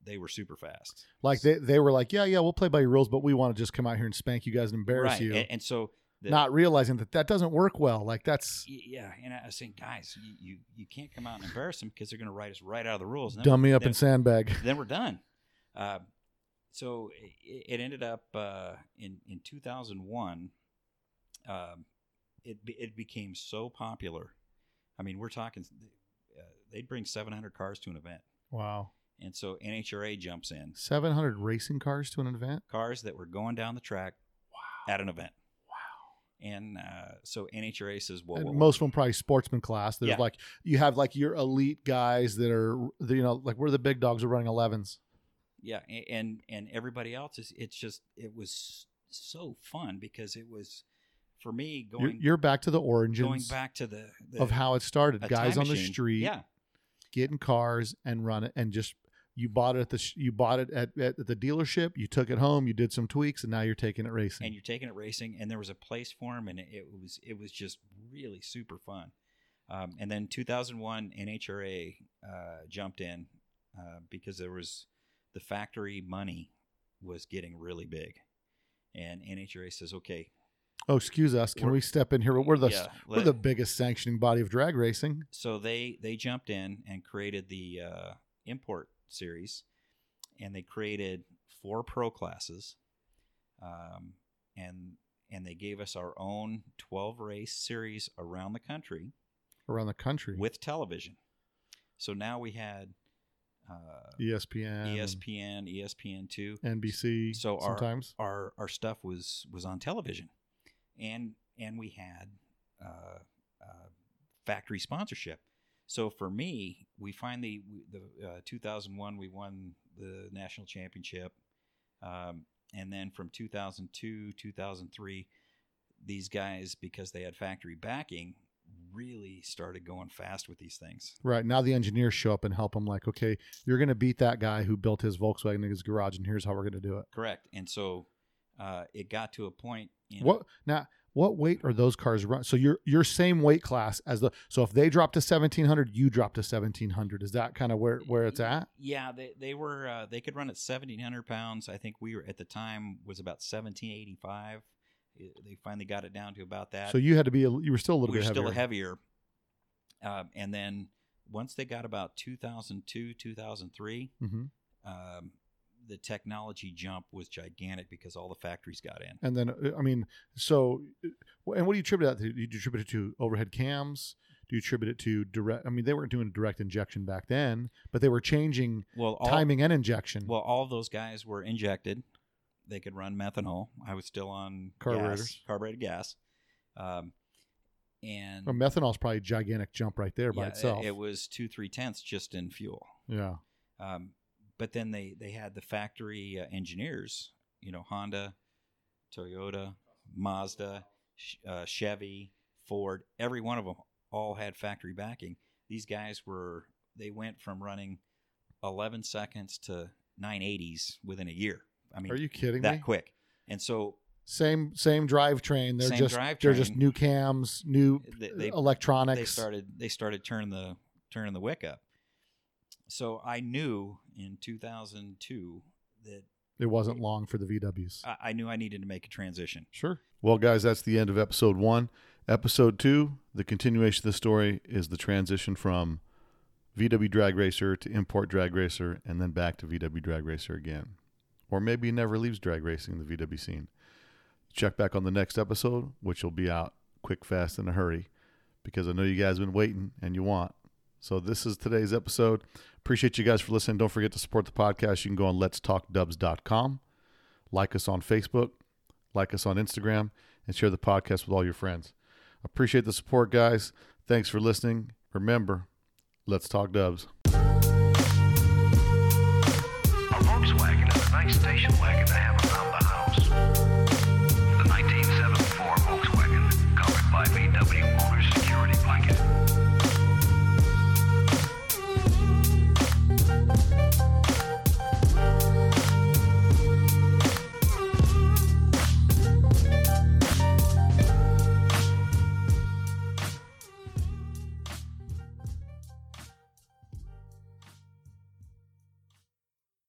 they were super fast.
Like they, they were like, yeah, yeah, we'll play by your rules, but we want to just come out here and spank you guys and embarrass
right.
you.
And, and so the,
not realizing that that doesn't work well. Like that's
yeah, and I was saying, guys, you, you, you can't come out and embarrass them because they're going to write us right out of the rules.
Dumb me up
then,
and sandbag.
then we're done. Uh, so it, it ended up uh, in in 2001. Um, it be- it became so popular. I mean, we're talking. Uh, they'd bring 700 cars to an event,
Wow,
and so NHRA jumps in.
seven hundred racing cars to an event.
Cars that were going down the track wow. at an event.
Wow.
And uh, so NHRA says, well,
most of them probably sportsman class. There's
Yeah.
like you have like your elite guys that are you know like we're the big dogs are running 11s.
Yeah, and and everybody else is. It's just it was so fun because it was for me
You're,
going
you're back to the
oranges
going
back to the, the
of how it started. Guys on the
machine.
street
Yeah,
getting cars and run it and just you bought it at the you bought it at, at the dealership. You took it home. You did some tweaks and now you're taking it racing.
and you're taking it racing, and there was a place for him, and it, it was it was just really super fun. Um, and then 2001 NHRA uh, jumped in uh, because there was the factory money was getting really big, and NHRA says, okay,
oh, excuse us. Can
We're-
step in here? We're the
yeah,
we're
let-
the biggest sanctioning body of drag racing.
so they they jumped in and created the uh, import series, and they created four pro classes, um, and and they gave us our own 12 race series around the country
around the country.
with television. So now we had uh,
ESPN,
ESPN, ESPN two.
NBC.
So our,
sometimes
our our stuff was was on television, and and we had uh, uh, factory sponsorship. So for me, we finally we- the uh, 2001 we won the national championship, um, and then from 2002 2003, these guys because they had factory backing really started going fast with these things.
Right. Now the engineers show up and help them like, okay, you're going to beat that guy who built his Volkswagen in his garage and here's how we're going to do it.
Correct. And so uh, it got to a point. You know,
what now? What weight are those cars run? So you're your same weight class as the. So if they drop to 1700, you drop to 1700. Is that kind of where where it's at?
Yeah, they they were uh, they could run at 1700 pounds. I think we were at the time was about 1785. They finally got it down to about that.
So you had to be a, you were still a little
we
bit heavier.
still
heavier.
Um, and then once they got about 2002 2003
mm-hmm.
um, the technology jump was gigantic because all the factories got in
and then uh, i mean so uh, and what do you attribute that to do you attribute it to overhead cams do you attribute it to direct i mean they weren't doing direct injection back then but they were changing
well all,
timing and injection
well all those guys were injected they could run methanol. I was still on
Carburetors.
gas, carbureted gas. Um, and
Well, methanol's probably a gigantic jump right there by
yeah, it-
itself.
It, was two, three tenths just in fuel.
yeah.
Um, but then they, they had the factory uh, engineers, you know, Honda, Toyota, Mazda, uh, Chevy, Ford, every one of them all had factory backing. These guys were, they went from running 11 seconds to 980s within a year. I mean,
Are you kidding
that
me?
quick. And so
Same same drivetrain. They're
Same
just they're just new cams, new
they, they,
electronics.
they started they started turning the turning the wick up. So I knew in 2002 that
it wasn't long for the VWs.
I, I knew I needed to make a transition.
Sure.
Well, guys, that's the end of episode one. Episode two, the continuation of the story is the transition from VW Drag Racer to Import Drag Racer and then back to VW Drag Racer again. Or maybe he never leaves drag racing the VW scene. Check back on the next episode, which will be out quick, fast, in a hurry because I know you guys have been waiting and you want. So this is today's episode. Appreciate you guys for listening. Don't forget to support the podcast. You can go on letstalkdubs.com, like us on Facebook, like us on Instagram, and share the podcast with all your friends. Appreciate the support, guys. Thanks for listening. Remember, let's talk dubs.
Nice station wagon to have around the house.